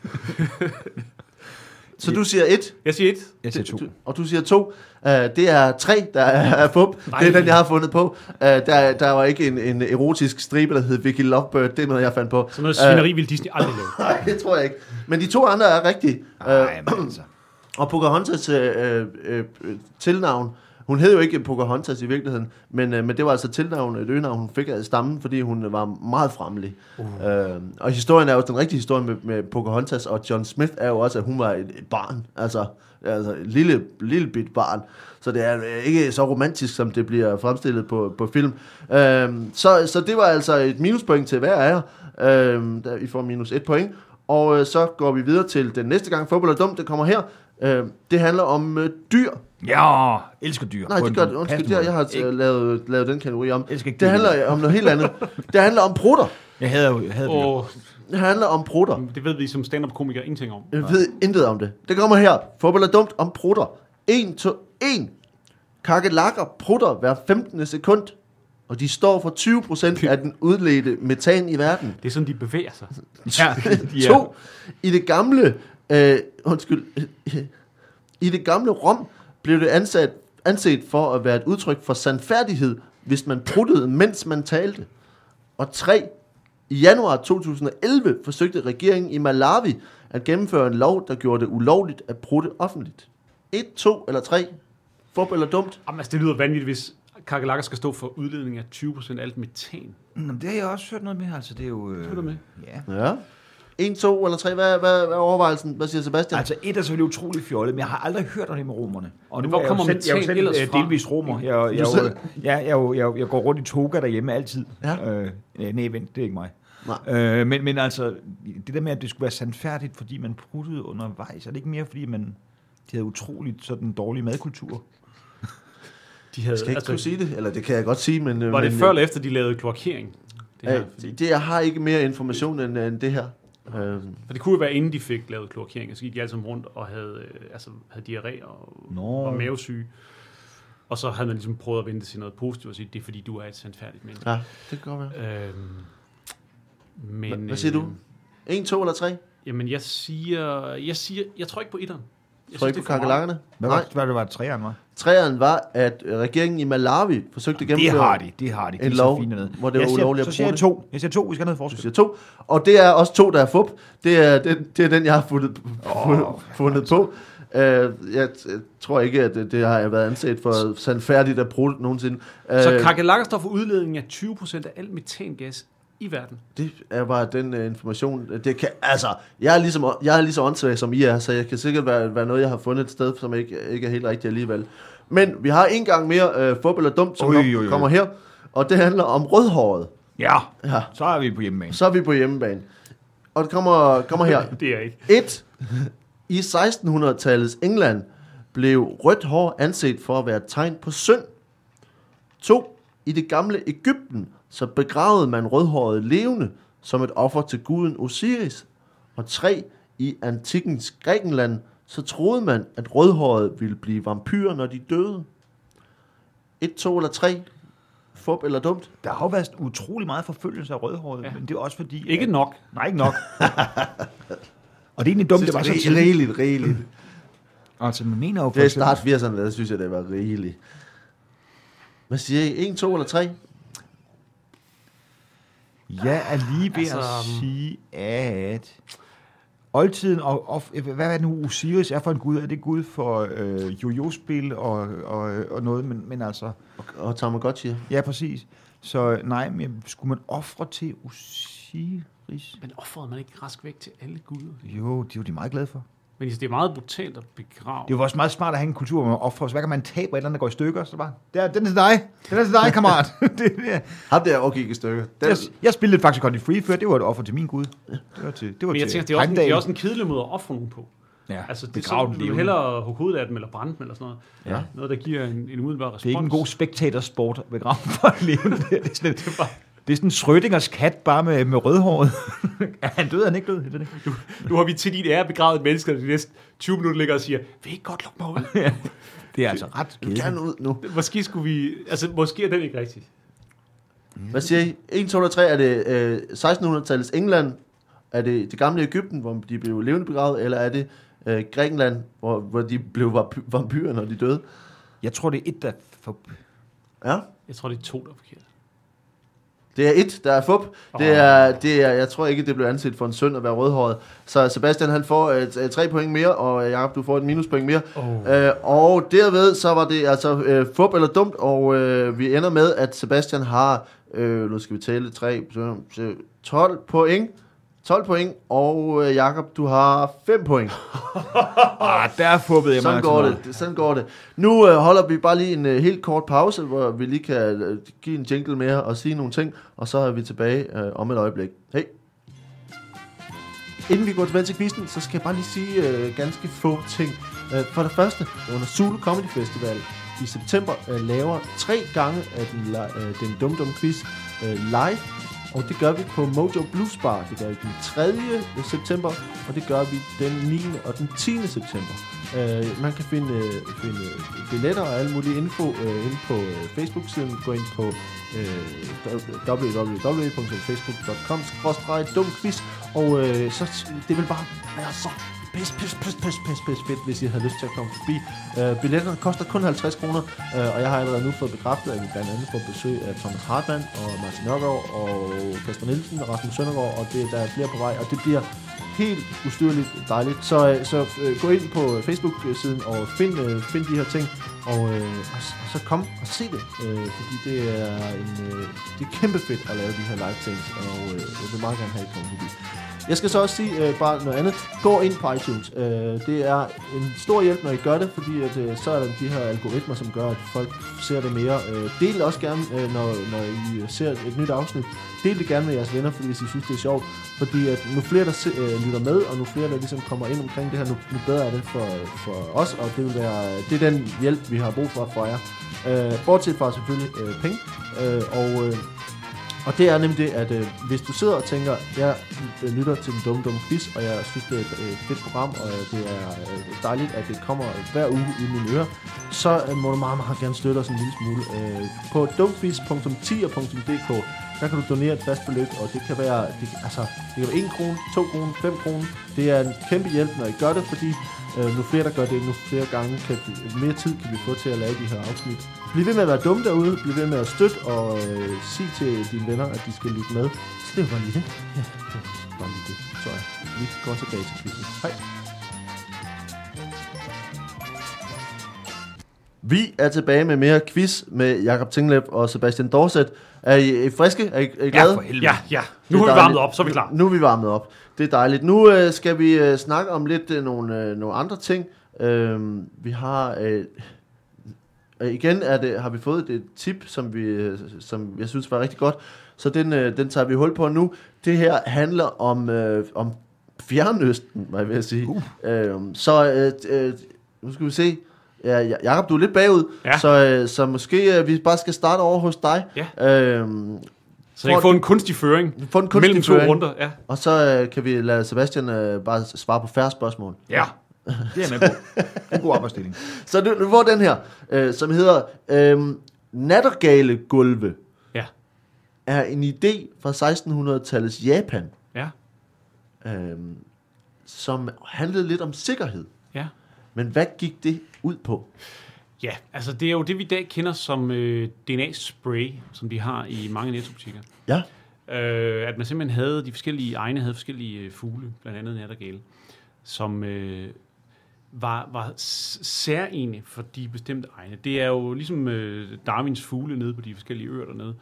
Så du siger 1, Jeg siger et. Jeg siger to. og du siger 2. Uh, det er 3, der er, fup. Det er den, jeg har fundet på. Uh, der, der var ikke en, en erotisk stribe, der hed Vicky Lovebird. Det er noget, jeg fandt på. Sådan noget svineri vil Disney aldrig lave. Nej, det tror jeg ikke. Men de to andre er rigtige. Uh, Nej, men altså... Og Pocahontas øh, øh, øh, tilnavn, hun hed jo ikke Pocahontas i virkeligheden, men, øh, men det var altså tilnavn, et øgenavn, hun fik af stammen, fordi hun var meget fremmelig. Uh. Øh, og historien er jo den rigtige historie med, med Pocahontas, og John Smith er jo også, at hun var et, et barn, altså, altså et lille, lille bit barn. Så det er øh, ikke så romantisk, som det bliver fremstillet på, på film. Øh, så, så det var altså et minuspoint til hver af jer. Øh, der, I får minus et point. Og øh, så går vi videre til den næste gang. Fodbold er dumt, det kommer her. Øh, det handler om øh, dyr. Ja, elsker dyr. Nej, det gør det. Undskyld, passende jeg, har øh, lavet, lavet den kategori om. Elsker ikke Det dyr. handler om noget helt andet. Det handler om prutter. Jeg havde jo dyr. Og Det handler om prutter. det ved vi som stand-up-komikere ingenting om. Jeg ved intet om det. Det kommer her. Fodbold er dumt om prutter. 1 to 1. Kakelakker prutter hver 15. sekund. Og de står for 20% af den udledte metan i verden. Det er sådan, de bevæger sig. Ja, Ja. To, i det gamle, øh, undskyld, i det gamle Rom blev det ansat, anset for at være et udtryk for sandfærdighed, hvis man pruttede, mens man talte. Og tre, i januar 2011 forsøgte regeringen i Malawi at gennemføre en lov, der gjorde det ulovligt at prutte offentligt. Et, to eller tre? Fup eller dumt? Jamen, altså, det lyder vanvittigt, hvis kakelakker skal stå for udledning af 20% af alt metan. Nå, men det har jeg også hørt noget med, altså det er jo... Øh, du med? Ja. Ja. En, to eller tre? Hvad, hvad, hvad er overvejelsen? Hvad siger Sebastian? Altså et er selvfølgelig utroligt fjollet, men jeg har aldrig hørt om det med romerne. Og nu hvor er jeg jo kommer selv, jeg er jo selv øh, delvis romer. Jeg, jeg, jeg, jeg, jeg, jeg, jeg, jeg går rundt i toga derhjemme altid. Ja. Øh, øh, nej, vent, det er ikke mig. Nej. Øh, men, men altså, det der med, at det skulle være sandfærdigt, fordi man pruttede undervejs, er det ikke mere, fordi man de havde utroligt sådan dårlig madkultur? De havde, Skal jeg ikke kunne sige det? Eller det kan jeg godt sige, men... øh, Var det men, før eller efter, de lavede kloakering? Det her, Øh, fordi, det, jeg har ikke mere information end, end det her. Øh, for det kunne jo være, inden de fik lavet kloakering, og så gik de alle sammen rundt og havde, øh, altså, havde diarré og, Nå. var mavesyge. Og så havde man ligesom prøvet at vente til noget positivt og sige, det er fordi, du er et sandfærdigt menneske. ja, det kan godt være. Øhm, men, Hva- hvad siger du? øh, En, to eller tre? Jamen, jeg siger, jeg siger, jeg tror ikke på etteren. Jeg Tror ikke på det er kakelakkerne? Hvad Nej. var, hvad det var, træerne var? Træeren var, at øh, regeringen i Malawi forsøgte at Det gennemføre... har de, det har de. De er så fine hvor det var jeg siger, ulovligt at Så siger jeg bruge to. Jeg siger to, vi skal have noget Du forskel. siger to. Og det er også to, der er fup. Det er den, det er den jeg har fundet, fundet, fundet på. Uh, jeg t- tror ikke, at det, det har jeg været anset for sandfærdigt at bruge nogensinde. Uh, Så kakelakker står for udledning af 20% af al metangas i verden. Det er bare den uh, information. Det kan, altså, jeg er, ligesom, jeg er lige så åndssvag som I er, så jeg kan sikkert være, være noget, jeg har fundet et sted, som ikke, ikke er helt rigtigt alligevel. Men vi har en gang mere uh, fup eller dumt, som nok oj, oj. kommer her. Og det handler om rødhåret. Ja, Ja, så er vi på hjemmebane. så er vi på hjemmebane. Og det kommer, kommer her. Det er ikke. 1. I 1600-tallets England blev rødt hår anset for at være et tegn på synd. 2. I det gamle Ægypten så begravede man rødhåret levende som et offer til guden Osiris. Og 3. I antikkens Grækenland så troede man, at rødhåret ville blive vampyrer, når de døde. 1, 2 eller 3. Fup eller dumt? Der har jo været utrolig meget forfølgelse af rødhåret, Ja. men det er også fordi... Ikke at- nok. Nej, ikke nok. og det er egentlig dumt, det var så tidligt. rigeligt, rigeligt. Altså, man mener jo Det er start 80'erne, der synes jeg, det var rigeligt. Hvad siger I? 1, 2 eller 3? Jeg er lige ved altså, at sige, at oldtiden og, og hvad er nu Osiris er for en gud? Er det gud for øh, jojo-spil og, og, og noget? Men, men altså, Og, og Tamagotchi. ja præcis. Så nej, men skulle man ofre til Osiris? Men offrede man ikke rask væk til alle guder? Jo, det er jo de meget glade for. Men det er meget brutalt at begrave. Det er jo også meget smart at have en kultur, hvor man offrer. Hver gang man taber et eller andet, der går i stykker, så bare, der, den er til dig. Den er til dig, kammerat. det, det, Ham der okay i stykker. Den, jeg, jeg spillede faktisk godt i Free før, det var et offer til min gud. Det var til, det var Men jeg til tænker, det er, også en, det er også en kedelig måde at ofre nogen på. Ja, Altså, det er sådan, du vil hellere hugge hovedet af dem, eller brænde dem, eller sådan noget. Ja. Noget, der giver en, en umiddelbar respons. Det er ikke en god spektatorsport at begrave for levende. Det er sådan, det er det er sådan Schrödingers kat, bare med, med rødhåret. er han død? Er han ikke død? Ved det ikke. Nu har vi til din ære begravet et menneske, der de næste 20 minutter ligger og siger, vil I ikke godt lukke mig ud? Det er altså ret du kan ud nu. måske skulle vi... Altså, måske er den ikke rigtig. Hvad siger I? 1, 2 eller 3 er det øh, 1600-tallets England? Er det det gamle Ægypten, hvor de blev levende begravet? Eller er det øh, Grækenland, hvor, hvor de blev vampy- vampyrer, når de døde? Jeg tror, det er et, der... For... Ja. Jeg tror, det er to, der er forkert. Det er et, der er fup. Det er, det er, jeg tror ikke, det blev anset for en synd at være rødhåret. Så Sebastian han får et, tre point mere, og Jacob du får et minuspoint mere. Oh. Øh, og derved så var det altså øh, fup eller dumt, og øh, vi ender med, at Sebastian har, øh, nu skal vi tælle, 3, 12 point. 12 point, og øh, Jakob, du har 5 point. Ah, der fubbede jeg Sådan går altså det. Sådan går det. Nu øh, holder vi bare lige en øh, helt kort pause, hvor vi lige kan øh, give en jingle mere og sige nogle ting, og så er vi tilbage øh, om et øjeblik. Hej. Inden vi går tilbage til quizzen, så skal jeg bare lige sige øh, ganske få ting. Øh, for det første, under Zulu Comedy Festival i september øh, laver tre gange af den, øh, den Dum Dum Quiz øh, live. Og det gør vi på Mojo Blues Bar. Det gør vi den 3. september, og det gør vi den 9. og den 10. september. Uh, man kan finde, uh, finde billetter og alle mulige info øh, uh, inde på uh, Facebook-siden. Gå ind på uh, www.facebook.com-dumquiz og uh, så det vil bare være så pis, pis, pis, pis, pis, pis fedt, hvis I har lyst til at komme forbi. Uh, billetterne koster kun 50 kroner, uh, og jeg har allerede nu fået bekræftet, at vi blandt andet får besøg af Thomas Hartmann og Martin Nørgaard og Kasper Nielsen og Rasmus Søndergaard, og det, der er flere på vej, og det bliver helt ustyrligt dejligt. Så, uh, så uh, gå ind på Facebook-siden og find, uh, find de her ting, og, uh, og, og så kom og se det, uh, fordi det er, en, uh, det er kæmpe fedt at lave de her live things, og uh, jeg vil meget gerne have, at I kommer forbi. Jeg skal så også sige øh, bare noget andet. Gå ind på iTunes. Øh, det er en stor hjælp, når I gør det, fordi at, øh, så er der de her algoritmer, som gør, at folk ser det mere. Øh, del også gerne, øh, når, når I øh, ser et nyt afsnit. Del det gerne med jeres venner, fordi hvis I synes, det er sjovt. Fordi at nu flere, der se, øh, lytter med, og nu flere, der ligesom kommer ind omkring det her, nu, nu bedre er det for, for os, og det, vil være, øh, det er den hjælp, vi har brug for fra jer. Øh, bortset fra selvfølgelig øh, penge. Øh, og... Øh, og det er nemlig det, at øh, hvis du sidder og tænker, jeg lytter til den dumme, dumme quiz, og jeg synes, det er et, øh, fedt program, og øh, det er øh, dejligt, at det kommer hver uge i mine ører, så øh, må du meget, meget gerne støtte os en lille smule. Øh, på dumquiz.10.dk der kan du donere et fast beløb, og det kan være, det, altså, det kan være 1 krone, 2 kroner, 5 kroner. Det er en kæmpe hjælp, når I gør det, fordi øh, nu flere, der gør det, nu flere gange, kan vi, mere tid kan vi få til at lave de her afsnit. Bliv ved med at være dumme derude, bliv ved med at støtte, og øh, sig til dine venner, at de skal lytte med. Så det var bare lige det. Ja, det var bare lige det. Så ja, vi går tilbage til quizzen. Hej. Vi er tilbage med mere quiz med Jakob Tinglep og Sebastian Dorset. Er I, er I friske? Er I, er I glade? Ja, for helvede. Ja, ja. Nu er er vi varmet op, så er vi klar. Nu er vi varmet op. Det er dejligt. Nu øh, skal vi øh, snakke om lidt øh, nogle, øh, nogle andre ting. Øh, vi har... Øh, øh, igen er det, har vi fået et tip, som, vi, øh, som jeg synes var rigtig godt. Så den, øh, den tager vi hul på nu. Det her handler om, øh, om Fjernøsten, hvad jeg vil sige. Uh. Øh, så øh, øh, nu skal vi se. Ja, Ja- Jakob, du er lidt bagud, Ja. så, øh, så måske øh, vi bare skal starte over hos dig. Ja. Øhm, Så jeg kan få en kunstig føring få en kunstig mellem to føring. runder. Ja. Og så øh, kan vi lade Sebastian øh, bare svare på færre spørgsmål. Ja, det er. Det er en god arbejdsstilling. Så du, du får den her, øh, som hedder øh, Nattergale gulve Ja. er en idé fra 1600-tallets Japan, Ja. øh, som handlede lidt om sikkerhed. Ja. Men hvad gik det ud på? Ja, altså det er jo det, vi i dag kender som øh, DNA-spray, som de har i mange netbutikker. Ja, Øh, at man simpelthen havde, de forskellige egne havde forskellige øh, fugle, blandt andet nattergale, som øh, var, var særlige for de bestemte egne. Det er jo ligesom øh, Darwins fugle nede på de forskellige øer dernede,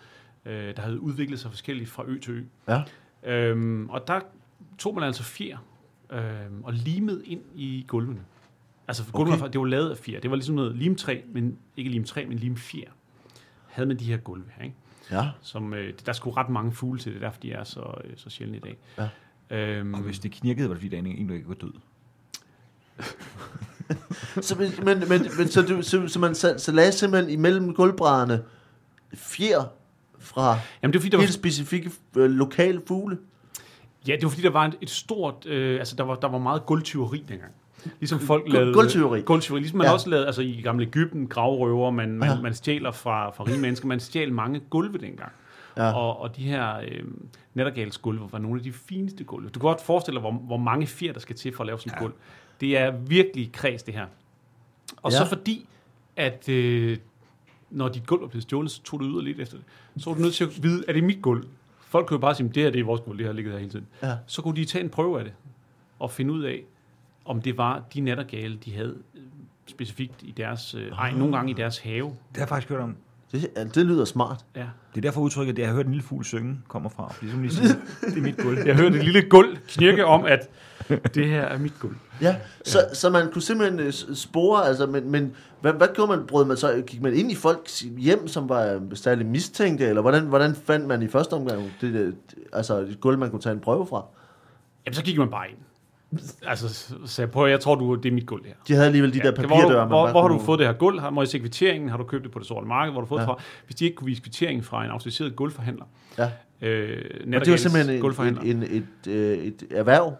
øh, der havde udviklet sig forskelligt fra ø til ø. ja, Øhm, og der tog man altså fjer øhm, og limede ind i gulvene. Altså for gulvene, Okay. var, det var lavet af fjer. Det var ligesom noget limtræ, men ikke limtræ, men limfjer. Havde man de her gulve her, ikke? ja. Som, øh, der skulle ret mange fugle til det, derfor de er så, øh, så sjældne i dag. Ja. Øhm, Og hvis det knirkede, var det fordi, der er en, der ikke var død. Så, men, men, men, så, du, så, så man så, så lagde simpelthen imellem gulvbrædderne fjer fra jamen det var fordi, der var, helt specifikke øh, lokale fugle. ja, det var fordi, der var et, et stort, øh, altså der var, der var meget gulvtyveri dengang. Ligesom folk Gul- lavede... gulvtyveri. Gulvtyveri. Ligesom man Ja. også lavede, altså i gamle Ægypten, gravrøver, man, man, Ja. man stjæler fra, fra rige mennesker, man stjal mange gulve dengang. Ja. Ja. Og, og de her øh, nattergalsgulve var nogle af de fineste gulve. Du kan godt forestille dig, hvor, hvor mange fjer, der skal til for at lave sådan et Ja. gulv. Det er virkelig kreds, det her. Og Ja. så fordi, at øh, når dit gulv er blevet stjålet, så tog du ud og lidt efter det. Så var du nødt til at vide, er det mit gulv? Folk kunne jo bare sige, det her det er vores gulv, det har ligget her hele tiden. Ja. Så kunne de tage en prøve af det, og finde ud af, om det var de nattergale, de havde øh, specifikt i deres, øh, ej, nogle gange i deres have. Det har jeg faktisk hørt om. Det, ja, det lyder smart. Ja. Det er derfor udtrykket, det jeg har hørt en lille fugl synge, kommer fra. Ligesom lige sige, det er mit gulv. Jeg hørte et lille gulv knirke om, at det her er mit gulv. Ja, så, så man kunne simpelthen øh, spore, altså, men, men hvad, hvad gjorde man? Brød man så, gik man ind i folks hjem, som var særligt mistænkte, eller hvordan, hvordan fandt man i første omgang det, det, altså et gulv, man kunne tage en prøve fra? Jamen, så gik man bare ind. altså, så sagde jeg, prøv, jeg tror, du, det er mit gulv her. De havde alligevel de der Ja, hvor, papirdøre, man hvor, bare hvor har du fået det her gulv? Har, må jeg se kvitteringen? Har du købt det på det sorte marked? Hvor har du fået Ja. det fra? Hvis de ikke kunne vise kvitteringen fra en autoriseret gulvforhandler, Ja. øh, Og det var simpelthen gulvforhandler. en, en, et, øh, et erhverv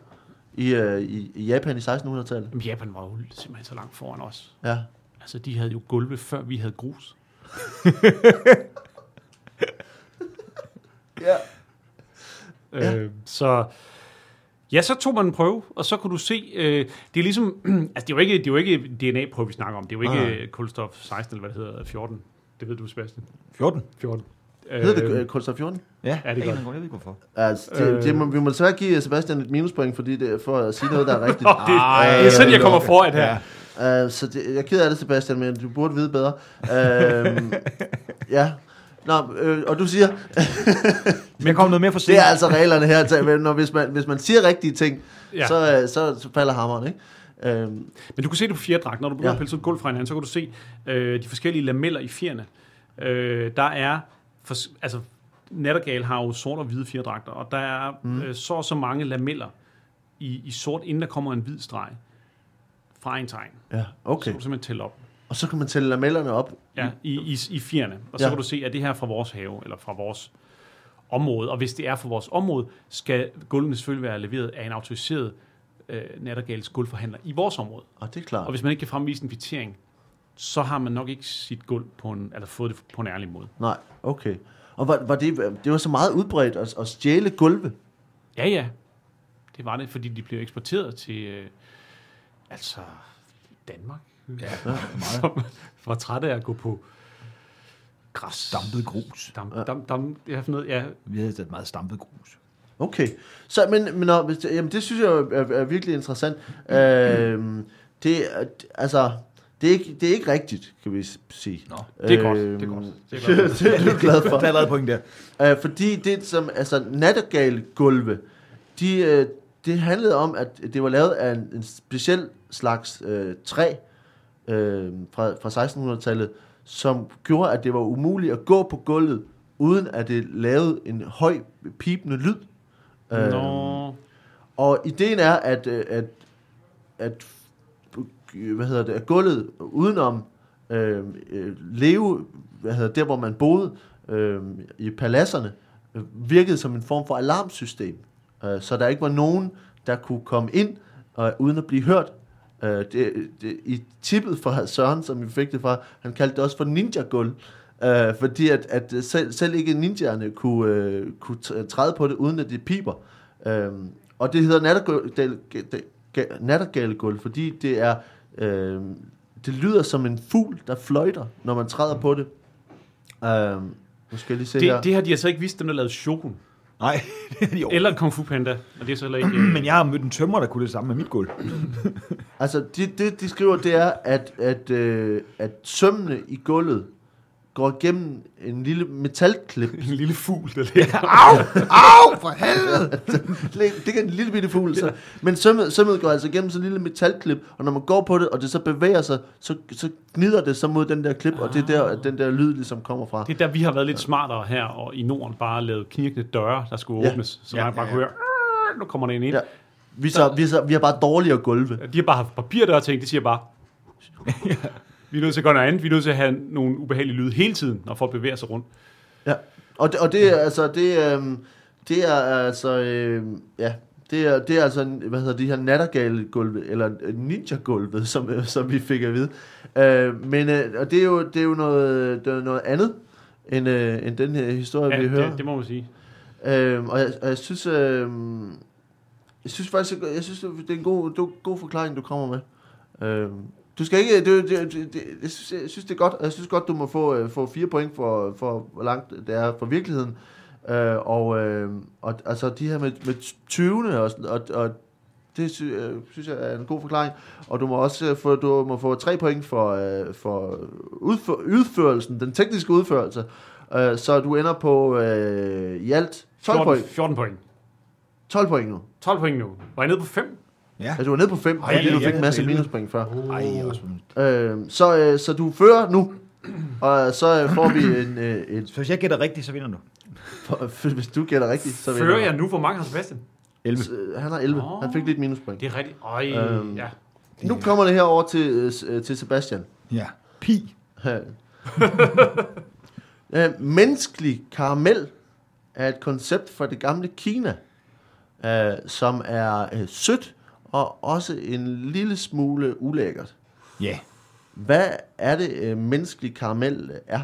i, øh, i, i Japan i 1600-tallet. Jamen, Japan var jo simpelthen så langt foran os. Ja. Altså, de havde jo gulve, før vi havde grus. ja. Ja. Øh, så ja, så tog man en prøve, og så kunne du se, øh, det er ligesom, altså det er jo ikke, det er jo ikke DNA-prøve, vi snakker om, det er jo ikke øh, kulstof 16, eller hvad det hedder, 14. Det ved du, Sebastian. 14? 14. Hedder det øh, kulstof 14? Ja, Ja, det er en godt. Jeg ved ikke hvorfor. Altså, det, Øh. det må, vi må desværre give Sebastian et minuspoint, fordi det for at sige noget, der er rigtigt. Oh, det, Ej, det er sådan, jeg kommer lort. foran her. Ja. Uh, så det, jeg er ked af det, Sebastian, men du burde vide bedre. Uh, ja. Nå, øh, og du siger, Men jeg kom noget mere for det sent. er altså reglerne her, men når, hvis, man, hvis man siger rigtige ting, Ja. så, øh, så, så falder hammeren, ikke? Uh, Men du kan se det på fjerdragt. Når du begynder ja. at pille sådan et gulv fra hinanden, så kan du se øh, de forskellige lameller i fjerne. Øh, der er, for, altså Nattergal har jo sort og hvide fjerdragter, og der er mm. øh, så og så mange lameller i, i sort, inden der kommer en hvid streg fra en tegn. ja, Så okay. kan du simpelthen tælle op. Og så kan man tælle lamellerne op. Ja, i, i, i fjerne. Og så Ja. kan du se, at det her er fra vores have, eller fra vores område. Og hvis det er fra vores område, skal gulvene selvfølgelig være leveret af en autoriseret øh, Nattergals gulvforhandler i vores område. Og det er klart. Og hvis man ikke kan fremvise en kvittering, så har man nok ikke sit gulv på en, eller fået det på en ærlig måde. Nej, okay. Og var, var det, det var så meget udbredt at, at stjæle gulve. Ja, ja. Det var det, fordi de blev eksporteret til, øh, altså, Danmark. Ja, Som var trætte af at gå på græs. Stampet grus. Dam, dam, dam, ja, for noget, ja, Vi havde et meget stampet grus. Okay. Så, men, men når, hvis det, jamen, det synes jeg jo er, er virkelig interessant. øhm, det, er- altså, det er, ikke, det er ikke rigtigt, kan vi sige. Nå, det er godt. Det er godt. Det er godt. det er du glad for. Der er point der. Øh, fordi det som, altså nattergalgulve, de, øh, det handlede om, at det var lavet af en, en speciel slags øh, træ øh, fra, fra 1600-tallet, som gjorde, at det var umuligt at gå på gulvet, uden at det lavede en høj pipende lyd. Øh, Nå, og ideen er, at, øh, at, at Øh, hvad hedder det, gulvet udenom øh, øh, leve, hvad hedder det, der hvor man boede, øh, i paladserne, virkede som en form for alarmsystem. Øh, så der ikke var nogen, der kunne komme ind, øh, uden at blive hørt. Øh, det, det, I tippet fra Søren, som vi fik det fra, han kaldte det også for ninja-gulv. Øh, fordi at, at selv, selv ikke ninjaerne kunne, øh, kunne træde på det, uden at det piber. Øh, og det hedder nattergal- nattergalegulv, fordi det er øh, det lyder som en fugl, der fløjter, når man træder på det. Øh, nu skal jeg lige se her. det, det har de altså ikke vidst, dem der lavede Shogun. Nej, det er de over. Eller Kung Fu Panda. Og det er så heller ikke... øh, Men jeg har mødt en tømmer, der kunne det samme med mit gulv. Altså, det, det de skriver, det er, at, at, øh, at sømmene i gulvet går igennem en lille metalklip. en lille fugl, der ligger. Au! Au! For helvede! det er en lille bitte fugl. Så, men sømmet, sømmet går altså igennem sådan en lille metalklip, og når man går på det, og det så bevæger sig, så, så gnider det så mod den der klip, og det er der, at den der lyd ligesom kommer fra. Det er der, vi har været lidt smartere her, og i Norden bare lavet knirkende døre, der skulle Ja. åbnes. Så Ja, man bare ja, kunne høre, "Arr!" nu kommer der en ind. Ja. Vi, så, vi, så, vi har bare dårligere gulve. De har bare haft papirdøre ting, de siger bare, vi er nødt til at gøre noget andet, vi er nødt til at have nogle ubehagelige lyde hele tiden, når folk bevæger sig rundt. Ja, og det, og det er altså, det, øhm, det er altså, øhm, ja, det er, det er altså, hvad hedder de her nattergale gulve, eller ninja-gulvet, som, øh, som vi fik at vide. Øh, men, øh, og det er jo, det er jo noget, det er noget andet, end, øh, end den her historie, Ja, vi hører. det, det må man sige. Øhm, og, jeg, og jeg synes, øhm, jeg synes faktisk, jeg synes, det er en god, det er en god forklaring, du kommer med. Øhm, du skal ikke, det, det, det, det, jeg, synes, det er godt, og jeg synes godt, du må få, øh, få fire point for, for, hvor langt det er fra virkeligheden. Øh, og, øh, og altså de her med, med 20'erne, og, og, og det sy, øh, synes jeg er en god forklaring. Og du må også øh, få, du må få tre point for, øh, for udfør, udførelsen, den tekniske udførelse. Øh, så du ender på øh, i alt 12 14, point. 14 point. 12 point nu. 12 point nu. Var jeg nede på 5? Ja. Altså, du var nede på 5, Ej, fordi du fik en masse minuspoint før. Ej, også. Øh, så, øh, så du fører nu, og så øh, får vi en, øh, et... Så hvis jeg gætter rigtigt, så vinder du. For, hvis du gætter rigtigt, så vinder Fører jeg nu? Hvor mange har Sebastian? 11. S- øh, Han har 11. Åh. Han fik lidt minuspoint. Det er rigtigt. Øj, Øhm. ja. Nu kommer det her over til, øh, til Sebastian. Ja. Pi. Øh, menneskelig karamel er et koncept fra det gamle Kina, øh, som er øh, sødt og også en lille smule ulækkert. Ja. Hvad er det, øh, menneskelig karamel er?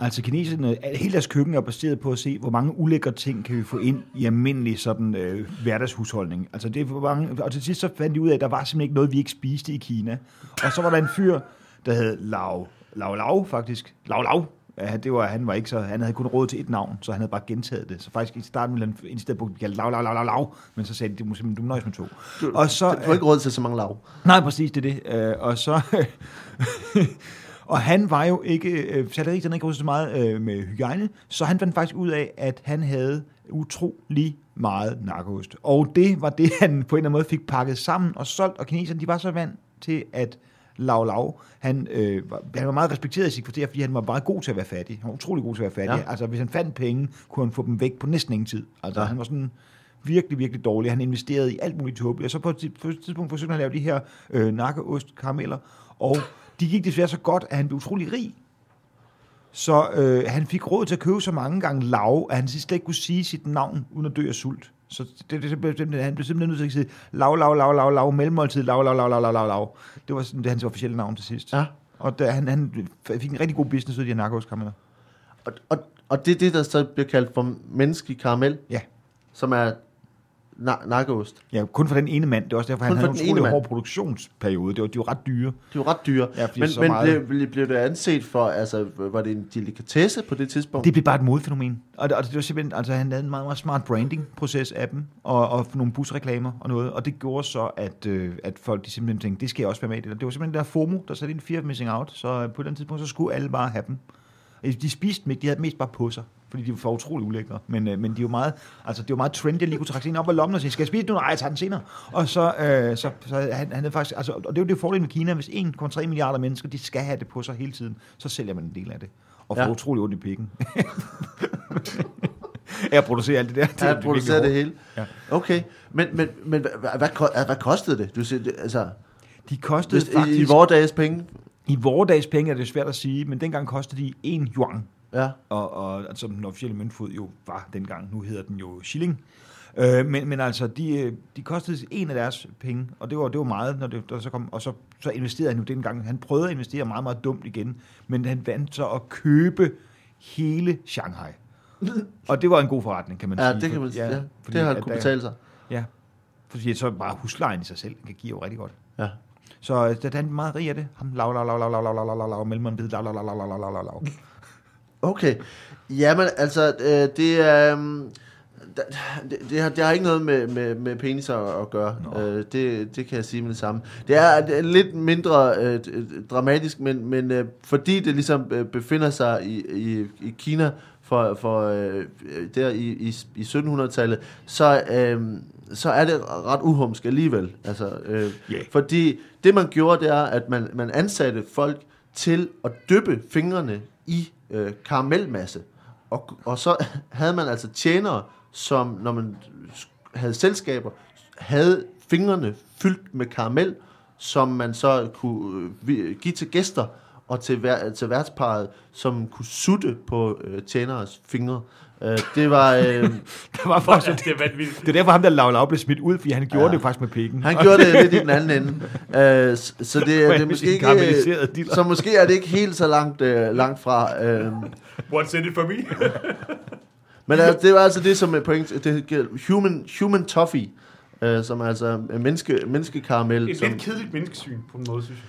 Altså kineserne, hele deres køkken er baseret på at se, hvor mange ulækre ting kan vi få ind i almindelig sådan øh, hverdagshusholdning. Altså det er mange, og til sidst så fandt de ud af, at der var simpelthen ikke noget, vi ikke spiste i Kina. Og så var der en fyr, der hed Lau, Lau Lau faktisk. Lau Lau. Det var, han var ikke så, han havde kun råd til et navn, så han havde bare gentaget det. Så faktisk i starten ville han insistere på, at Lau Lau Lau Lau Lau, men så sagde de, du må simpelthen, du nøjes med to. Du, Og så, du har ikke råd til så mange lav. Nej, præcis, det er det. Øh, og så... og han var jo ikke... Øh, Salterik, han ikke så meget øh, med hygiejne, så han fandt faktisk ud af, at han havde utrolig meget narkoost. Og det var det, han på en eller anden måde fik pakket sammen og solgt, og kineserne, de var så vant til, at Lau Lau, han, øh, var, han var meget respekteret i sit kvarter, fordi han var bare god til at være fattig. Han var utrolig god til at være fattig. Ja. Altså, hvis han fandt penge, kunne han få dem væk på næsten ingen tid. Altså, Ja. han var sådan virkelig, virkelig dårlig. Han investerede i alt muligt tåbeligt. Og så på et, tidspunkt forsøgte han at lave de her øh, nakkeost karameller, og de gik desværre så godt, at han blev utrolig rig. Så øh, han fik råd til at købe så mange gange lav, at han sidst slet ikke kunne sige sit navn, uden at dø af sult. Så det, det, det, det, han blev simpelthen nødt til at sige lav, lav, lav, lav, lav, mellemmåltid, lav, lav, lav, lav, lav, lav, lav. Det var sådan, det hans officielle navn til sidst. Ja. Og der, han, han fik en rigtig god business ud af de her narkoskarameller. Og, og, og det er det, der så bliver kaldt for menneskelig karamel, Ja. som er na- nakkeost. Ja, kun for den ene mand. Det er også derfor, Kun han havde en utrolig hård produktionsperiode. Det var, de var ret dyre. De jo ret dyre. Ja, men så men meget- blev, blev det anset for, altså, var det en delikatesse på det tidspunkt? Det blev bare et modfænomen. Og det, og det var simpelthen, altså han havde en meget, meget smart branding-proces af dem, og, og nogle busreklamer og noget, og det gjorde så, at, øh, at folk de simpelthen tænkte, det skal jeg også være med i det. var simpelthen der FOMO, der satte ind fear of missing out, så øh, på den tidspunkt, så skulle alle bare have dem. De spiste dem ikke, de havde mest bare på sig, fordi de var utrolig ulækre. Men, øh, men de var meget, altså det var meget trendy, at lige kunne trække ind op af lommen og sige, skal jeg spise den nu? Nej, jeg tager den senere. Og så, øh, så, så han, han havde faktisk, altså, og det er jo det fordel med Kina, hvis 1,3 milliarder mennesker, de skal have det på sig hele tiden, så sælger man en del af det. Og får Ja. utrolig ondt i pikken. jeg producerer alt det der. Er jeg producerer det hele. Ja. Okay, men, men, men hvad, hvad, hvad, ko- hvad kostede det? Du siger, det, altså. De kostede hvis, faktisk... i, i vores dages penge? I vore dags penge er det svært at sige, men dengang kostede de 1 yuan. Ja. og, og altså, den officielle møntfod jo var dengang. Nu hedder den jo shilling. Øh, men, men altså, de, øh, de kostede en af deres penge, og det var, det var meget, når det, der så kom, og så, så investerede han jo dengang. Han prøvede at investere meget, meget dumt igen, men han vandt så at købe hele Shanghai. Og det var en god forretning, kan man Ja, sige. det kan man sige. Ja, fordi det har at kunne betale sig. Ja, fordi så bare huslejen i sig selv kan give jo rigtig godt. Ja. Så øh, der er meget rig af det. Ham lav, lav, lav, lav, lav, lav, lav, lav, lav, lav, mellem ved, lav, lav, lav, lav, lav, lav, lav, lav, lav. Okay. Jamen, altså, øh, det er... Um, det, det, har, det har ikke noget med, med, med penis at, gøre. Øh, det, det kan jeg sige med det samme. Det er, det er lidt mindre øh, dramatisk, men, men øh, fordi det ligesom øh, befinder sig i, i, i Kina for, for øh, der i, i, i 1700-tallet, så, øh, så er det ret uhumsk alligevel. Altså, øh, Ja. Fordi det man gjorde, det er, at man, man ansatte folk til at dyppe fingrene i øh, karamelmasse. Og, og så havde man altså tjenere, som når man havde selskaber, havde fingrene fyldt med karamel, som man så kunne øh, give til gæster og til, vær, til værtsparet, som kunne sutte på øh, tjeneres fingre. Øh, det var... Øh, Der var faktisk, det er vanvittigt. det er derfor ham, der lav, lav blev smidt ud, fordi han gjorde Ja. det faktisk med pikken. han gjorde det lidt i den anden ende. Øh, så det, det er måske ikke... diller. Så måske er det ikke helt så langt, øh, langt fra. Øh, What's in it for me? Men altså, det var altså det, som er point, det human, human toffee, øh, som er altså er menneske, menneskekaramel. Et som, lidt kedeligt menneskesyn på en måde, synes jeg.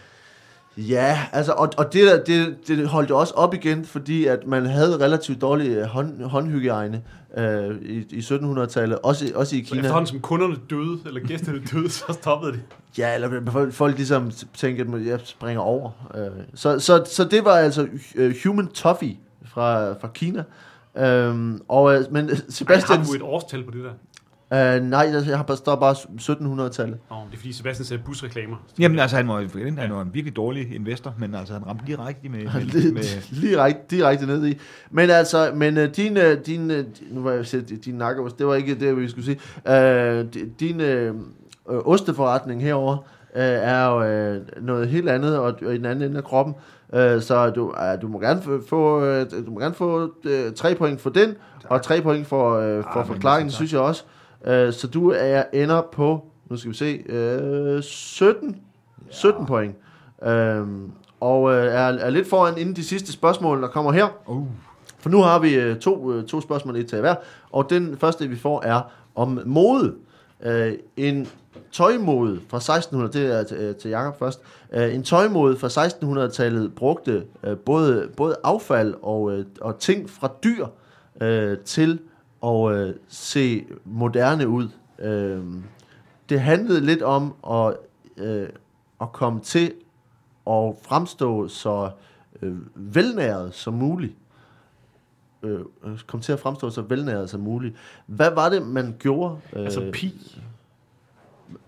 Ja, altså, og, og det, der, det, det holdt jo også op igen, fordi at man havde relativt dårlig øh, hånd, håndhygiejne øh, i, i 1700-tallet, også, også i Så Kina. efterhånden som kunderne døde, eller gæsterne døde, så stoppede det. Ja, eller folk, folk ligesom tænkte, at jeg springer over. Øh, så, så, så det var altså øh, human toffee fra, fra Kina. Øhm, og, øh, men Ej, Sebastian... har du et årstal på det der? Uh, nej, jeg har bare, står bare 1700-tallet. Oh, det er fordi Sebastian sagde busreklamer. Jamen altså, han var, han var en virkelig dårlig investor, men altså, han ramte lige rigtigt med... med, Lige, med lige ret, direkte ned i. Men altså, men uh, din, uh, din, uh, nu var jeg sige, din nakkeost, det var ikke det, vi skulle sige. Uh, di- din uh, osteforretning herover uh, er jo uh, noget helt andet, og, og i den anden ende af kroppen. Uh, så du, uh, du må gerne få, få, uh, du må gerne få uh, tre point for den, og tre point for, uh, for men forklaringen, tak. synes jeg også. Uh, så du er ender på, nu skal vi se, uh, 17, 17 point. Um, og uh, er, er lidt foran inden de sidste spørgsmål, der kommer her. uh, For nu har vi øh, to, øh, to spørgsmål, et til hver. Og den første, vi får, er om mode. Øh, en tøjmode fra 1600, det er til, øh, til Jacob først. Øh, en tøjmode fra 1600-tallet brugte øh, både, både affald og, øh, og ting fra dyr øh, til at øh, se moderne ud. Øh, det handlede lidt om at, øh, at komme til at fremstå så øh, velnæret som muligt øh, kom til at fremstå så velnæret som muligt. Hvad var det, man gjorde? Øh, Altså pi.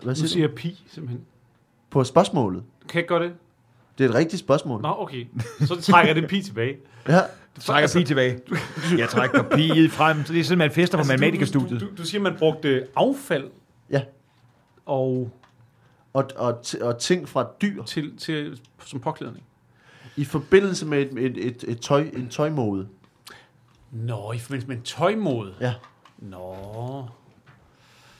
hvad siger siger du? pi, simpelthen. På spørgsmålet. Kan jeg ikke gøre det? Det er et rigtigt spørgsmål. Nå, okay. Så trækker jeg det pi tilbage. Ja, du trækker pi tilbage. Jeg trækker piet frem. Så det er sådan, man fester på Altså, du, matematikastudiet. du, du, du siger, man brugte affald ja. og Og, og, og ting fra dyr til, til, som påklædning. i forbindelse med et, et, et, et tøj, en tøjmode. Nå, i forbindelse med en tøjmode. Ja. Nå.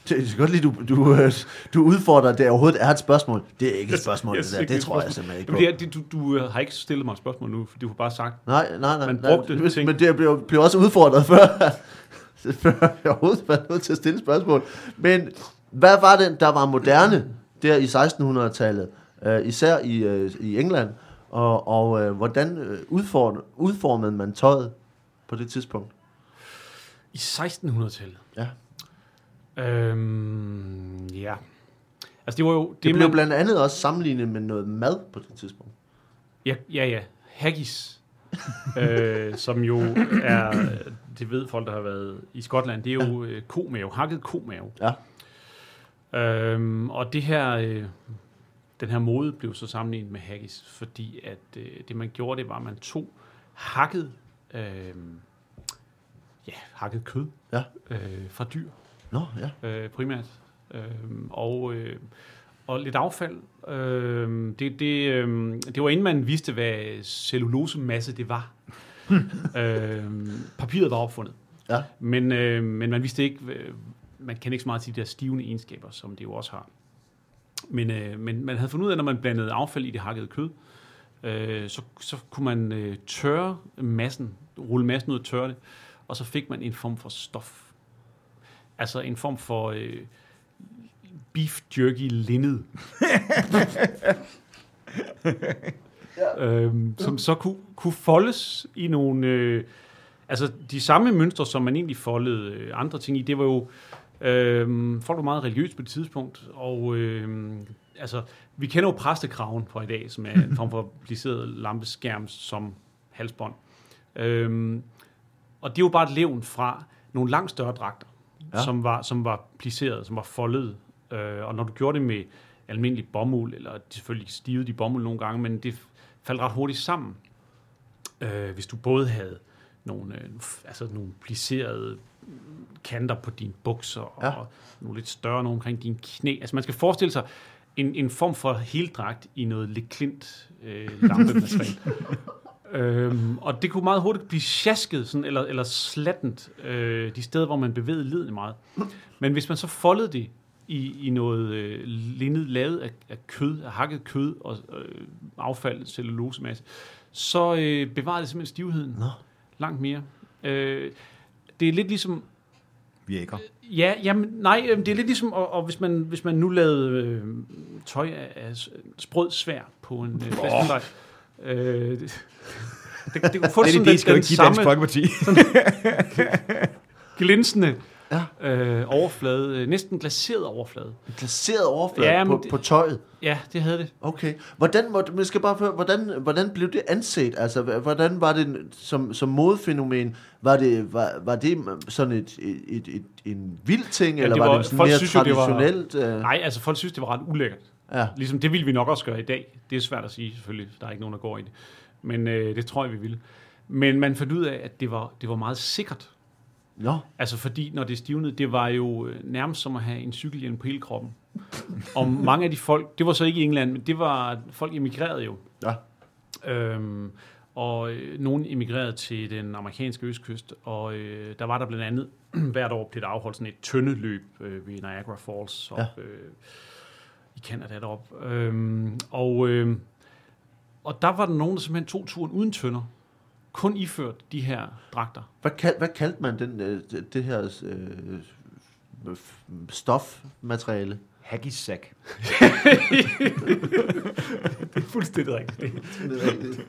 Det er godt lige, du, du, øh, du udfordrer, at det overhovedet er et spørgsmål. Det er ikke et spørgsmål, Jeg det der. Det et tror jeg simpelthen ikke Jamen, på. det er, det, du, du øh, har ikke stillet mig et spørgsmål nu, for du har bare sagt, Nej, nej, nej. Man nej, brugte men, ting. Men det blev, blev også udfordret før, før jeg overhovedet var nødt til at stille spørgsmål. Men hvad var det, der var moderne der i 1600-tallet, øh, især i, øh, i England, og, og øh, hvordan øh, udform, udformede man tøjet på det tidspunkt? i 1600-tallet. Øhm, ja. Altså, det var jo... Det, det blev man, blandt andet også sammenlignet med noget mad på det tidspunkt. Ja, ja, ja. Haggis. øh, som jo er, det ved folk, der har været i Skotland, det er jo ja. komave, hakket komave. Ja. Øhm, og det her, øh, den her mode blev så sammenlignet med haggis, fordi at øh, det man gjorde, det var, at man tog hakket, øh, ja, hakket kød Ja. øh, fra dyr Nå, ja. øh, primært. Øh, og, øh, og lidt affald. Øh, det, det, øh, det var inden man vidste, hvad cellulosemasse det var. øh, papiret var opfundet. Ja. Men, øh, men man vidste ikke, øh, man kan ikke så meget til de der stivende egenskaber, som det jo også har. Men, øh, men man havde fundet ud af, at når man blandede affald i det hakkede kød, øh, så, så kunne man øh, tørre massen, rulle massen ud og tørre det, og så fik man en form for stof. Altså en form for øh, beef jerky linned. øhm, som så kunne, kunne foldes i nogle... Øh, altså de samme mønstre, som man egentlig foldede øh, andre ting i, det var jo... Øh, folk var meget religiøse på det tidspunkt, og øh, altså, vi kender jo præstekraven fra i dag, som er en form for pliceret lampeskærm som halsbånd. Øhm, og det er jo bare et levn fra nogle langt større dragter, Ja. som, var, som var pliceret, som var foldet. Øh, og når du gjorde det med almindelig bomuld, eller selvfølgelig stivede de bomuld nogle gange, men det faldt ret hurtigt sammen. Øh, hvis du både havde nogle, øh, altså nogle plicerede kanter på dine bukser, og Ja. nogle lidt større nogle omkring dine knæ. Altså man skal forestille sig en, en form for heldragt i noget lidt klint øh, lampemateriale. øhm, og det kunne meget hurtigt blive sjasket, sådan, eller, eller slattent, øh, de steder, hvor man bevægede ledene meget. Men hvis man så foldede det i, i noget øh, linned lavet af, af kød, af hakket kød og øh, affald, cellulosemasse, så øh, bevarede det simpelthen stivheden Nå. langt mere. Øh, det er lidt ligesom Virker. Ja, jamen, nej, øh, det er lidt ligesom, og, og hvis, man, hvis man nu lavede øh, tøj af, af sprød svær på en øh, flaskendrej, øh, det, det, det kunne få Det er sådan det, den, skal den ikke give Dansk samme Folkeparti. glinsende Ja. øh, overflade, øh, næsten glaseret overflade. En glaseret overflade Ja, på, det- på tøjet. Ja, det havde det. Okay. Hvordan, må- man skal bare høre, hvordan, hvordan blev det anset? Altså, hvordan var det som, som modefænomen? Var det, var, var det sådan et, et, et, et, en vild ting, Ja, eller det var, var- det sådan folk mere synes jo, det var- traditionelt? øh? Nej, altså folk synes, det var ret ulækkert. Ja. Ligesom det ville vi nok også gøre i dag. Det er svært at sige, selvfølgelig. Der er ikke nogen, der går i det. Men øh, det tror jeg, vi ville. Men man fandt ud af, at det var, det var meget sikkert. Nå, Altså fordi, når det stivnede, det var jo øh, nærmest som at have en cykelhjelm på hele kroppen. Og mange af de folk, det var så ikke i England, men det var, folk emigrerede jo. Ja. Øhm, og øh, nogen emigrerede til den amerikanske østkyst, og øh, der var der blandt andet, hvert år blev der afholdt sådan et tøndeløb øh, ved Niagara Falls op, Ja. øh, i Canada derop. Øhm, og, øh, og der var der nogen, der simpelthen tog turen uden tønder. Kun iført de her dragter. hvad, kald, hvad kaldte man den, øh, det, her øh, stofmateriale? Haggis-sack. Det er fuldstændig rigtigt. Det er rigtigt.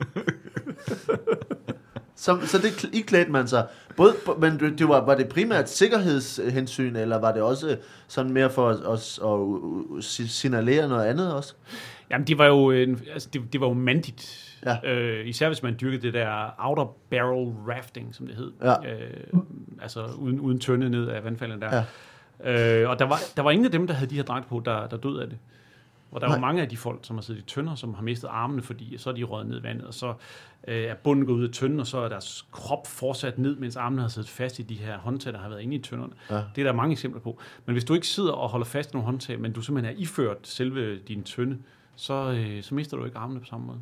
Så, så det kl- iklædte man sig. Både, men det var, var det primært sikkerhedshensyn, eller var det også sådan mere for at, at, at, at si- signalere noget andet også? Jamen, det var jo, en, altså, det, det var jo mandigt. Ja. Øh, især hvis man dyrkede det der outer barrel rafting, som det hed. Ja. Øh, altså uden, uden tønde ned af vandfaldet der. Ja. Øh, og der var, der var ingen af dem, der havde de her dragt på, der, der døde af det. Og der Nej. var mange af de folk, som har siddet i tønder, som har mistet armene, fordi så er de røget ned i vandet, og så øh, er bunden gået ud af tønden, og så er deres krop fortsat ned, mens armene har siddet fast i de her håndtag, der har været inde i tønderne. Ja. Det er der mange eksempler på. Men hvis du ikke sidder og holder fast i nogle håndtag, men du simpelthen er iført selve din tønde, så, øh, så mister du ikke armene på samme måde.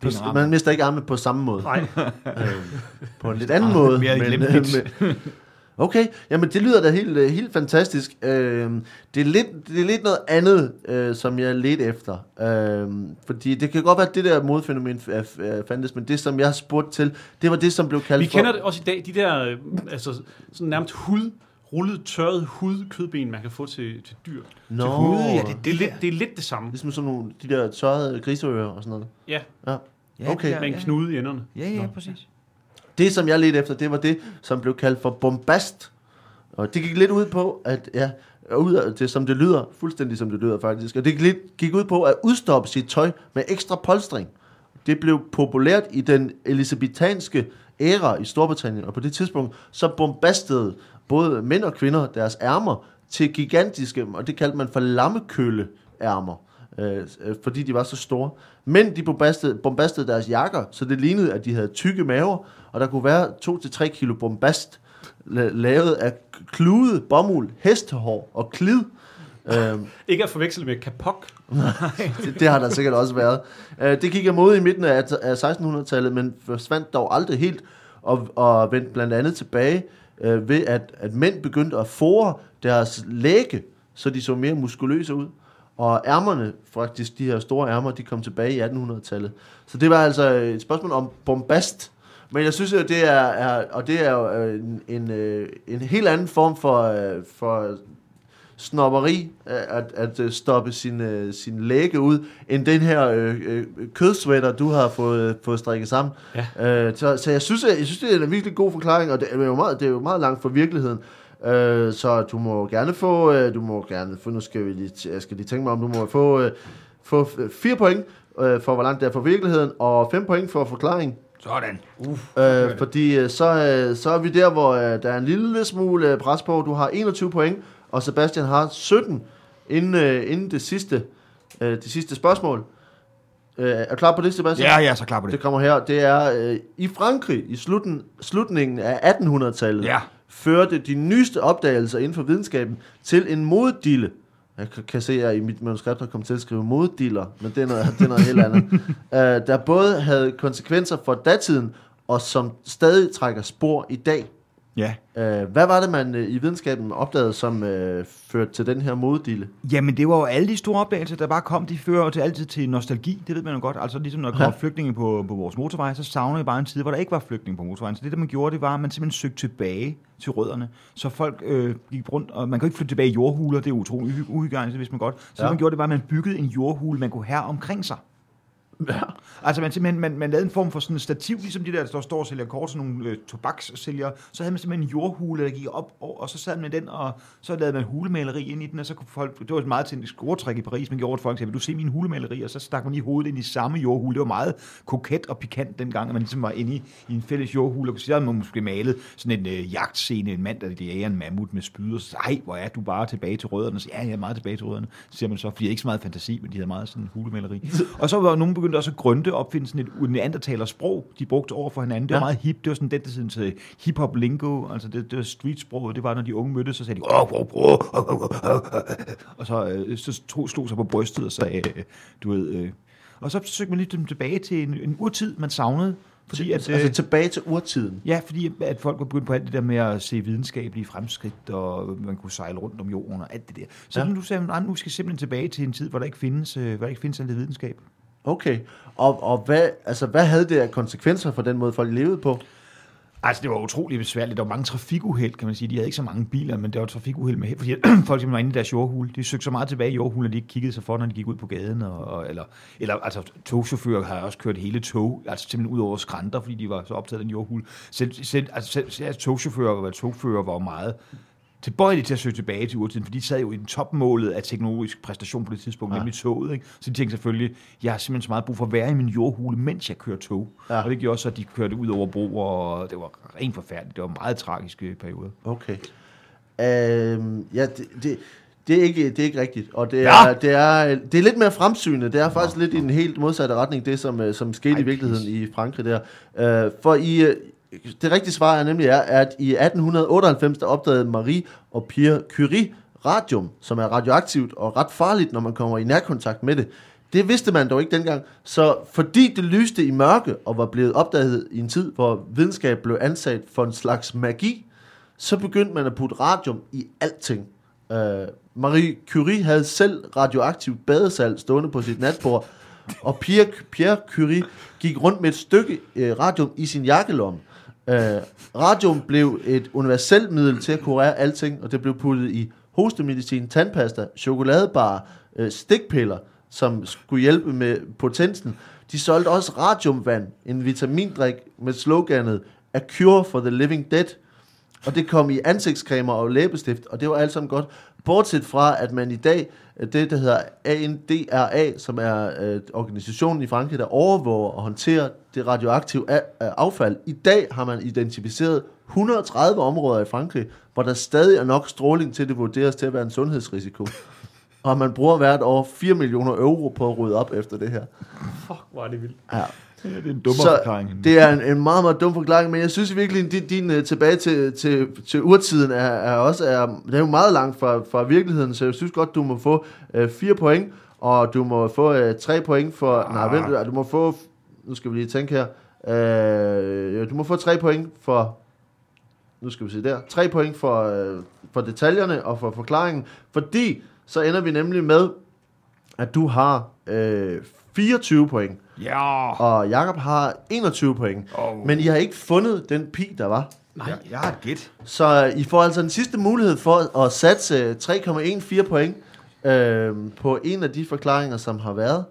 På, er man mister ikke armene på samme måde. Nej. øh, på en lidt anden måde. mere lempeligt. men- okay, jamen det lyder da helt, øh, helt fantastisk. Øh, det, er lidt, det er lidt noget andet, øh, som jeg ledte efter. Øh, fordi det kan godt være, at det der modfænomen er- fandtes, men det, som jeg har spurgt til, det var det, som blev kaldt Vi for... kender det også i dag, de der øh, altså, sådan nærmest hud, rullet, tørret hud, kødben, man kan få til, til dyr. Nå, til hovedet, ja, det- Det er, lidt, det er lidt det samme. Ligesom sådan nogle, de der tørrede griseører og sådan noget. Ja, Ja. Ja, Okay. det er- med en ja. knude i enderne. Ja, ja, præcis. Det, som jeg ledte efter, det var det, som blev kaldt for bombast. Og det gik lidt ud på, at ja, ud af det, som det lyder, fuldstændig som det lyder faktisk, og det gik, lidt, gik ud på at udstoppe sit tøj med ekstra polstring. Det blev populært i den elisabetanske æra i Storbritannien, og på det tidspunkt så bombastede både mænd og kvinder deres ærmer til gigantiske, og det kaldte man for lammekølle ærmer, øh, øh, fordi de var så store. Men de bombastede, bombastede deres jakker, så det lignede, at de havde tykke maver, og der kunne være 2-3 kilo bombast la- lavet af klude, bomuld, hestehår og klid. Øh, Ikke at forveksle med kapok. det, det har der sikkert også været. Uh, det gik af mode i midten af, af 1600-tallet, men forsvandt dog aldrig helt, og, og vendte blandt andet tilbage uh, ved, at, at mænd begyndte at fore deres læge, så de så mere muskuløse ud. Og ærmerne, faktisk de her store ærmer, de kom tilbage i 1800-tallet. Så det var altså et spørgsmål om bombast. Men jeg synes, at det er, er og det er jo øh, en, en, øh, en helt anden form for, øh, for snopperi at, at stoppe sin, sin læge ud, end den her øh, kødsvætter, du har fået, fået strikket sammen. Ja. Øh, så, så jeg synes, jeg, jeg synes, det er en virkelig god forklaring, og det er jo meget, det er jo meget langt fra virkeligheden. Øh, så du må gerne få, øh, du må gerne få, nu skal vi lige, jeg skal lige tænke mig om, du må få, øh, få f- fire point øh, for, hvor langt det er fra virkeligheden, og fem point for forklaring. Sådan. Øh, fordi øh, så, øh, så er vi der, hvor øh, der er en lille smule øh, pres på. Du har 21 point, og Sebastian har 17 inden, øh, inden det sidste, øh, det sidste spørgsmål. Øh, er du klar på det, Sebastian? Ja, jeg er så klar på det. Det kommer her. Det er øh, i Frankrig i slutten, slutningen af 1800-tallet Ja. Førte de nyeste opdagelser inden for videnskaben til en moddille. Jeg kan- se, at jeg i mit manuskript har kommet til at skrive moddiller, men det er noget, det er noget helt andet. uh, der både havde konsekvenser for datiden, og som stadig trækker spor i dag. Ja. Uh, hvad var det, man uh, i videnskaben opdagede, som uh, førte til den her moddille? Jamen, det var jo alle de store opdagelser, der bare kom, de fører jo til altid til nostalgi, det ved man jo godt. Altså ligesom når der kommer Ja. flygtninge på, på vores motorvej, så savner vi bare en tid, hvor der ikke var flygtninge på motorvejen. Så det, der man gjorde, det var, at man simpelthen søgte tilbage til rødderne. Så folk øh, gik rundt, og man kan ikke flytte tilbage i jordhuler, det er utroligt uhy- uhygiejnisk, hvis man godt. Så Ja. ja. man gjorde, det var, at man byggede en jordhule, man kunne have omkring sig. Ja. Altså man, simpelthen, man, man lavede en form for sådan en stativ, ligesom de der, der står og sælger kort, sådan nogle øh, tobakssælgere. Så havde man simpelthen en jordhule, der gik op, og, og så sad man den, og så lavede man hulemaleri ind i den, og så kunne folk, det var et meget til scoretræk i Paris, man gjorde, at folk sagde, vil du se min hulemaleri? Og så stak man lige hovedet ind i samme jordhule. Det var meget koket og pikant dengang, at man ligesom var inde i, i en fælles jordhule, og så havde man måske malet sådan en øh, jagtscene, en mand, der jager en mammut med spyd, og så ej, hvor er du bare tilbage til rødderne? Så, ja, jeg er meget tilbage til rødderne. Så siger man så, fordi jeg ikke så meget fantasi, men de havde meget sådan hulemaleri. og så var nogen begyndt også at grønte opfinde sådan et neandertaler sprog, de brugte over for hinanden. Det var Ja. meget hip. Det var sådan den, der sådan hip-hop lingo, altså det, det var street-sproget. Det var, når de unge mødtes, så sagde de, oh, oh, oh, oh, oh, og så, øh, så tog, slog sig på brystet og sagde, øh, du ved, øh. og så søgte man lige dem tilbage til en, en urtid, man savnede. Fordi at, altså tilbage til urtiden. Ja, fordi at folk var begyndt på alt det der med at se videnskabelige fremskridt, og man kunne sejle rundt om jorden og alt det der. Så Ja. nu sagde man, nu skal vi simpelthen tilbage til en tid, hvor der ikke findes, hvor der ikke findes alt det videnskab. Okay. Og, og hvad, altså, hvad havde det af konsekvenser for den måde, folk levede på? Altså, det var utrolig besværligt. Der var mange trafikuheld, kan man sige. De havde ikke så mange biler, men der var trafikuheld med, fordi folk simpelthen var inde i deres jordhul. De søgte så meget tilbage i jordhulen, at de ikke kiggede sig for, når de gik ud på gaden. Og, og, eller, eller altså, togchauffører har også kørt hele tog, altså simpelthen ud over skrænter, fordi de var så optaget af den jordhul. Selv, selv, altså, selv, selv togchauffører og togfører var meget tilbøjelige til at søge tilbage til urtiden, for de sad jo i den topmålet af teknologisk præstation på det tidspunkt, Ja. ja. nemlig toget. Ikke? Så de tænkte selvfølgelig, jeg har simpelthen så meget brug for at være i min jordhule, mens jeg kører tog. Ja. Ja. Og det gjorde så, at de kørte ud over broer, og det var rent forfærdeligt. Det var en meget tragiske periode. Okay. Øhm, ja, det, det, det, er ikke, det er ikke rigtigt. Og det er, Ja. det er, det er lidt mere fremsynet. Det er faktisk lidt i en helt modsatte retning, det som, øh, som skete Ej, i virkeligheden i Frankrig der. Øh, for i, øh, det rigtige svar er nemlig er, at i 1898, der opdagede Marie og Pierre Curie radium, som er radioaktivt og ret farligt, når man kommer i nærkontakt med det. Det vidste man dog ikke dengang. Så fordi det lyste i mørke og var blevet opdaget i en tid, hvor videnskab blev ansat for en slags magi, så begyndte man at putte radium i alting. Uh, Marie Curie havde selv radioaktivt badesalt stående på sit natbord, og Pierre, Pierre Curie gik rundt med et stykke uh, radium i sin jakkelomme. Øh, uh, radium blev et universelt middel til at kurere alting, og det blev puttet i hostemedicin, tandpasta, chokoladebar, øh, stikpiller, som skulle hjælpe med potensen. De solgte også radiumvand, en vitamindrik med sloganet A Cure for the Living Dead. Og det kom i ansigtscremer og læbestift, og det var alt sammen godt. Bortset fra, at man i dag, det der hedder ANDRA, som er øh, organisationen i Frankrig, der overvåger og håndterer det radioaktive øh, affald. I dag har man identificeret 130 områder i Frankrig, hvor der stadig er nok stråling til, det vurderes til at være en sundhedsrisiko. Og man bruger hvert år 4 millioner euro på at rydde op efter det her. Fuck, hvor er det vildt. Ja. Ja, det er en Så forklaring. det er en, en meget, meget dum forklaring, men jeg synes virkelig, at din, din uh, tilbage til, til, til urtiden er, er også er, det er jo meget langt fra, fra virkeligheden, så jeg synes godt, du må få uh, fire point, og du må få uh, tre point for... Ah. Nej, vent, du må få... Nu skal vi lige tænke her. Ja, du må få tre point for... Nu skal vi se der. Tre point for, uh, for detaljerne og for forklaringen, fordi så ender vi nemlig med, at du har uh, 24 point. Ja! Og Jakob har 21 point. Oh. Men I har ikke fundet den pi, der var. Nej, Jeg, jeg har et gæt. Så I får altså den sidste mulighed for at satse 3,14 point øh, på en af de forklaringer, som har været.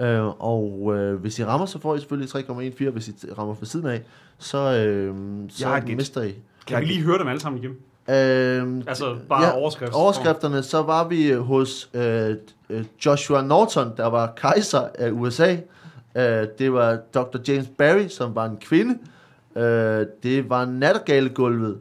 Øh, og øh, hvis I rammer, så får I selvfølgelig 3,14. Hvis I rammer fra siden af, så, øh, Jeg har et så mister I. kan vi lige høre dem alle sammen igen? Øh, Altså, bare Ja, overskrift. overskrifterne, så var vi hos øh, øh, Joshua Norton, der var kejser af USA. Øh, det var Dr. James Barry, som var en kvinde. Øh, det var nattergalegulvet,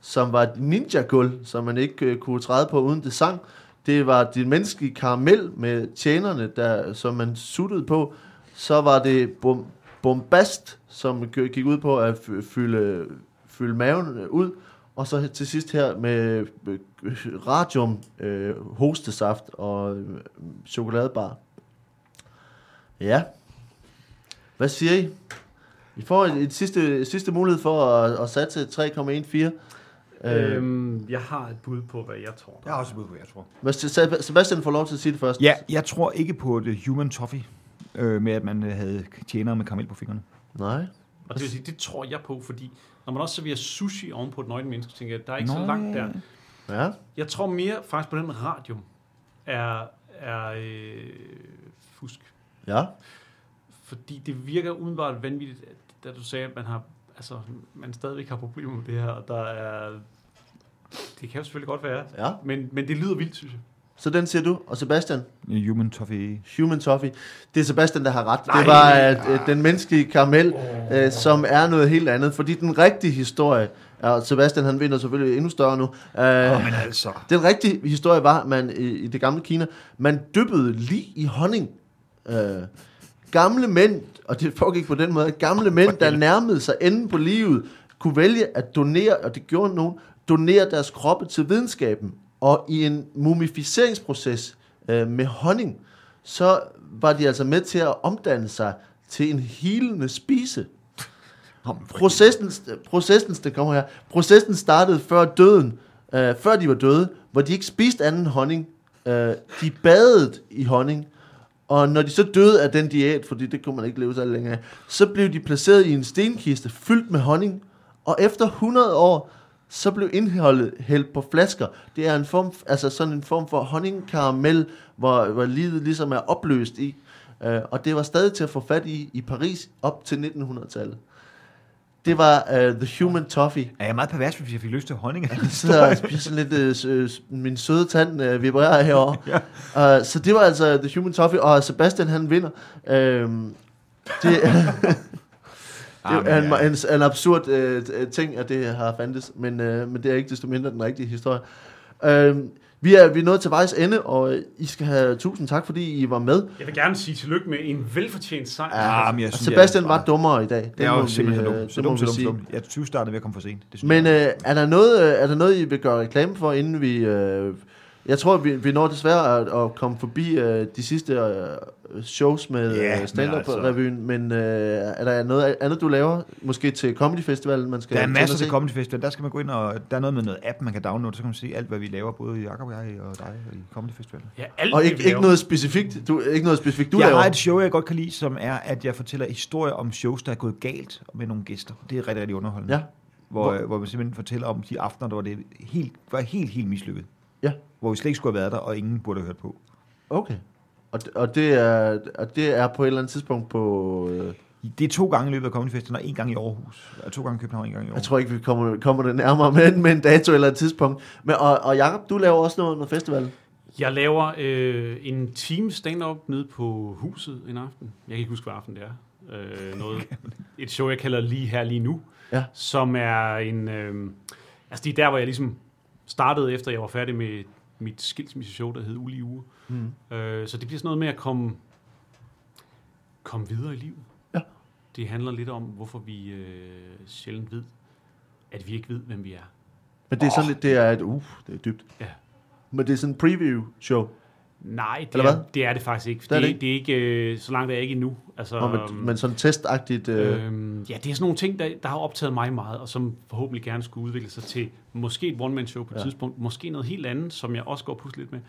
som var et ninja-gulv, som man ikke øh, kunne træde på uden det sang. Det var det menneskelige karamel med tjenerne, der, som man suttede på. Så var det bom, bombast, som gik ud på at fy- fylde, fylde maven øh, ud. Og så til sidst her med radium, øh, hostesaft og øh, chokoladebar. Ja. Hvad siger I? I får et, et sidste, sidste mulighed for at, at satse 3,14. Øh, Øhm, jeg har et bud på, hvad jeg tror. Jeg har også et bud på, hvad jeg tror. hvad- Seb- Sebastian får lov til at sige det først. Ja, jeg tror ikke på det human toffee, øh, med at man øh, havde tjenere med karamel på fingrene. Nej. Og det, vil sige, det tror jeg på, fordi når man også serverer sushi oven på et nøgen menneske, så tænker jeg, der er ikke så Nå, langt ja. der. Ja. Jeg tror mere faktisk på den radium er, er øh, fusk. Ja. fordi det virker umiddelbart vanvittigt, at- da du sagde, at man har, altså, man stadigvæk har problemer med det her, og der er, det kan jo selvfølgelig godt være, Ja, men, men det lyder vildt, synes jeg. Så den siger du. Og Sebastian, Human Toffee. Human Toffee. Det er Sebastian, der har ret. Nej. det var at, at den menneskelige karamel, øh, som er noget helt andet. Fordi den rigtige historie, og Sebastian han vinder selvfølgelig endnu større nu. Øh, Åh, men altså. Den rigtige historie var, at man i, i det gamle Kina, man dyppede lige i honning. Øh, gamle mænd, og det foregik på den måde, gamle mænd, der nærmede sig enden på livet, kunne vælge at donere, og det gjorde nogen, donere deres kroppe til videnskaben. Og i en mumificeringsproces øh, med honning, så var de altså med til at omdanne sig til en hilende spise. Processen, processen, det kommer her, processen startede før døden, øh, før de var døde, hvor de ikke spiste anden honning. Øh, de badede i honning, og når de så døde af den diæt, fordi det kunne man ikke leve så længe af, så blev de placeret i en stenkiste fyldt med honning, og efter 100 år, så blev indholdet hældt på flasker. Det er en form, altså sådan en form for honningkaramel, hvor, hvor livet ligesom er opløst i. Øh, og det var stadig til at få fat i i Paris op til 1900-tallet. Det var uh, The Human Toffee. Er jeg meget pervers, hvis jeg fik lyst til honning? Jeg sidder og spiser lidt, s- min søde tand øh, vibrerer herovre. ja. uh, så det var altså The Human Toffee, og Sebastian han vinder. Øhm, det, det Ah, er en, ja. en, en absurd øh, ting, at det har fandtes, men, øh, men det er ikke desto mindre den rigtige historie. Øhm, vi, er, vi er nået til vejs ende, og øh, I skal have tusind tak, fordi I var med. Jeg vil gerne sige tillykke med en velfortjent sejr. Ja, men jeg Og synes, Sebastian jeg, var dummere i dag. Det er jo simpelthen øh, dumt. Så dumt, vi så så dumt. Jeg synes, startede ved at komme for sent. Det synes Men jeg. øh, er, der noget, øh, er der noget, I vil gøre reklame for, inden vi... Øh, jeg tror, vi, vi når desværre at, at komme forbi øh, de sidste øh, shows med yeah, men stand-up-revyen, men øh, er der noget andet, du laver? Måske til Comedy Festivalen, man skal der er masser til? Comedy Festival. Der skal man gå ind, og der er noget med noget app, man kan downloade. Så kan man se alt, hvad vi laver, både Jacob og jeg og dig i Comedy Festival. Ja, alt Og ikke, ikke noget specifikt, du, ikke noget specifikt, du jeg laver? har et show, jeg godt kan lide, som er, at jeg fortæller historier om shows, der er gået galt med nogle gæster. Det er rigtig, rigtig underholdende. Ja, Hvor, Hvor- hvor, hvor man simpelthen fortæller om de aftener, der var det helt, var helt, helt mislykket. Hvor vi slet ikke skulle have været der, og ingen burde have hørt på. okay. Og, og, det er, og det er på et eller andet tidspunkt på... Øh, Det er to gange i løbet af Comedy Festival, og en gang i Aarhus. Og to gange i København, en gang i Aarhus. jeg tror ikke, vi kommer, kommer det nærmere med, med en dato eller et tidspunkt. Men, og, og Jacob, du laver også noget med festival. Jeg laver øh, en team stand-up nede på huset en aften. Jeg kan ikke huske, hvad aften det er. Øh, noget, et show, jeg kalder Lige her, lige nu. Ja. Som er en... Øh, altså, det er der, hvor jeg ligesom startede, efter jeg var færdig med mit skilsmisseshow, der hed Ulige Uge. Mm. Øh, så det bliver sådan noget med at komme, komme videre i livet. Ja. Det handler lidt om, hvorfor vi øh, sjældent ved, at vi ikke ved, hvem vi er. Men det er sådan lidt, det er et, uh, det er dybt. Ja. Men det er sådan en preview show. Nej, det, Eller er, hvad? det er det faktisk ikke. Det Det er er, det det er ikke, øh, så langt er jeg ikke endnu. Altså, Nå, men, men sådan testagtigt... Øh, øhm, ja, det er sådan nogle ting, der, der har optaget mig meget, og som forhåbentlig gerne skulle udvikle sig til måske et one-man-show på et Ja. ja. tidspunkt. Måske noget helt andet, som jeg også går og pusler lidt med.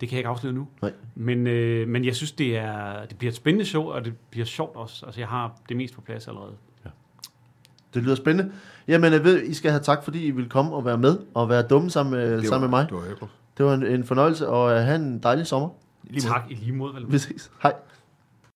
Det kan jeg ikke afsløre nu. Nej. Men, øh, men jeg synes, det, er, det bliver et spændende show, og det bliver sjovt også. Altså, jeg har det mest på plads allerede. Det lyder spændende. Jamen, jeg ved, I skal have tak, fordi I ville komme og være med, og være dumme sammen med, sammen med mig. Det var. Det var en, en fornøjelse, og uh, have en dejlig sommer. Lige. Tak i lige. Vi ses. Hej.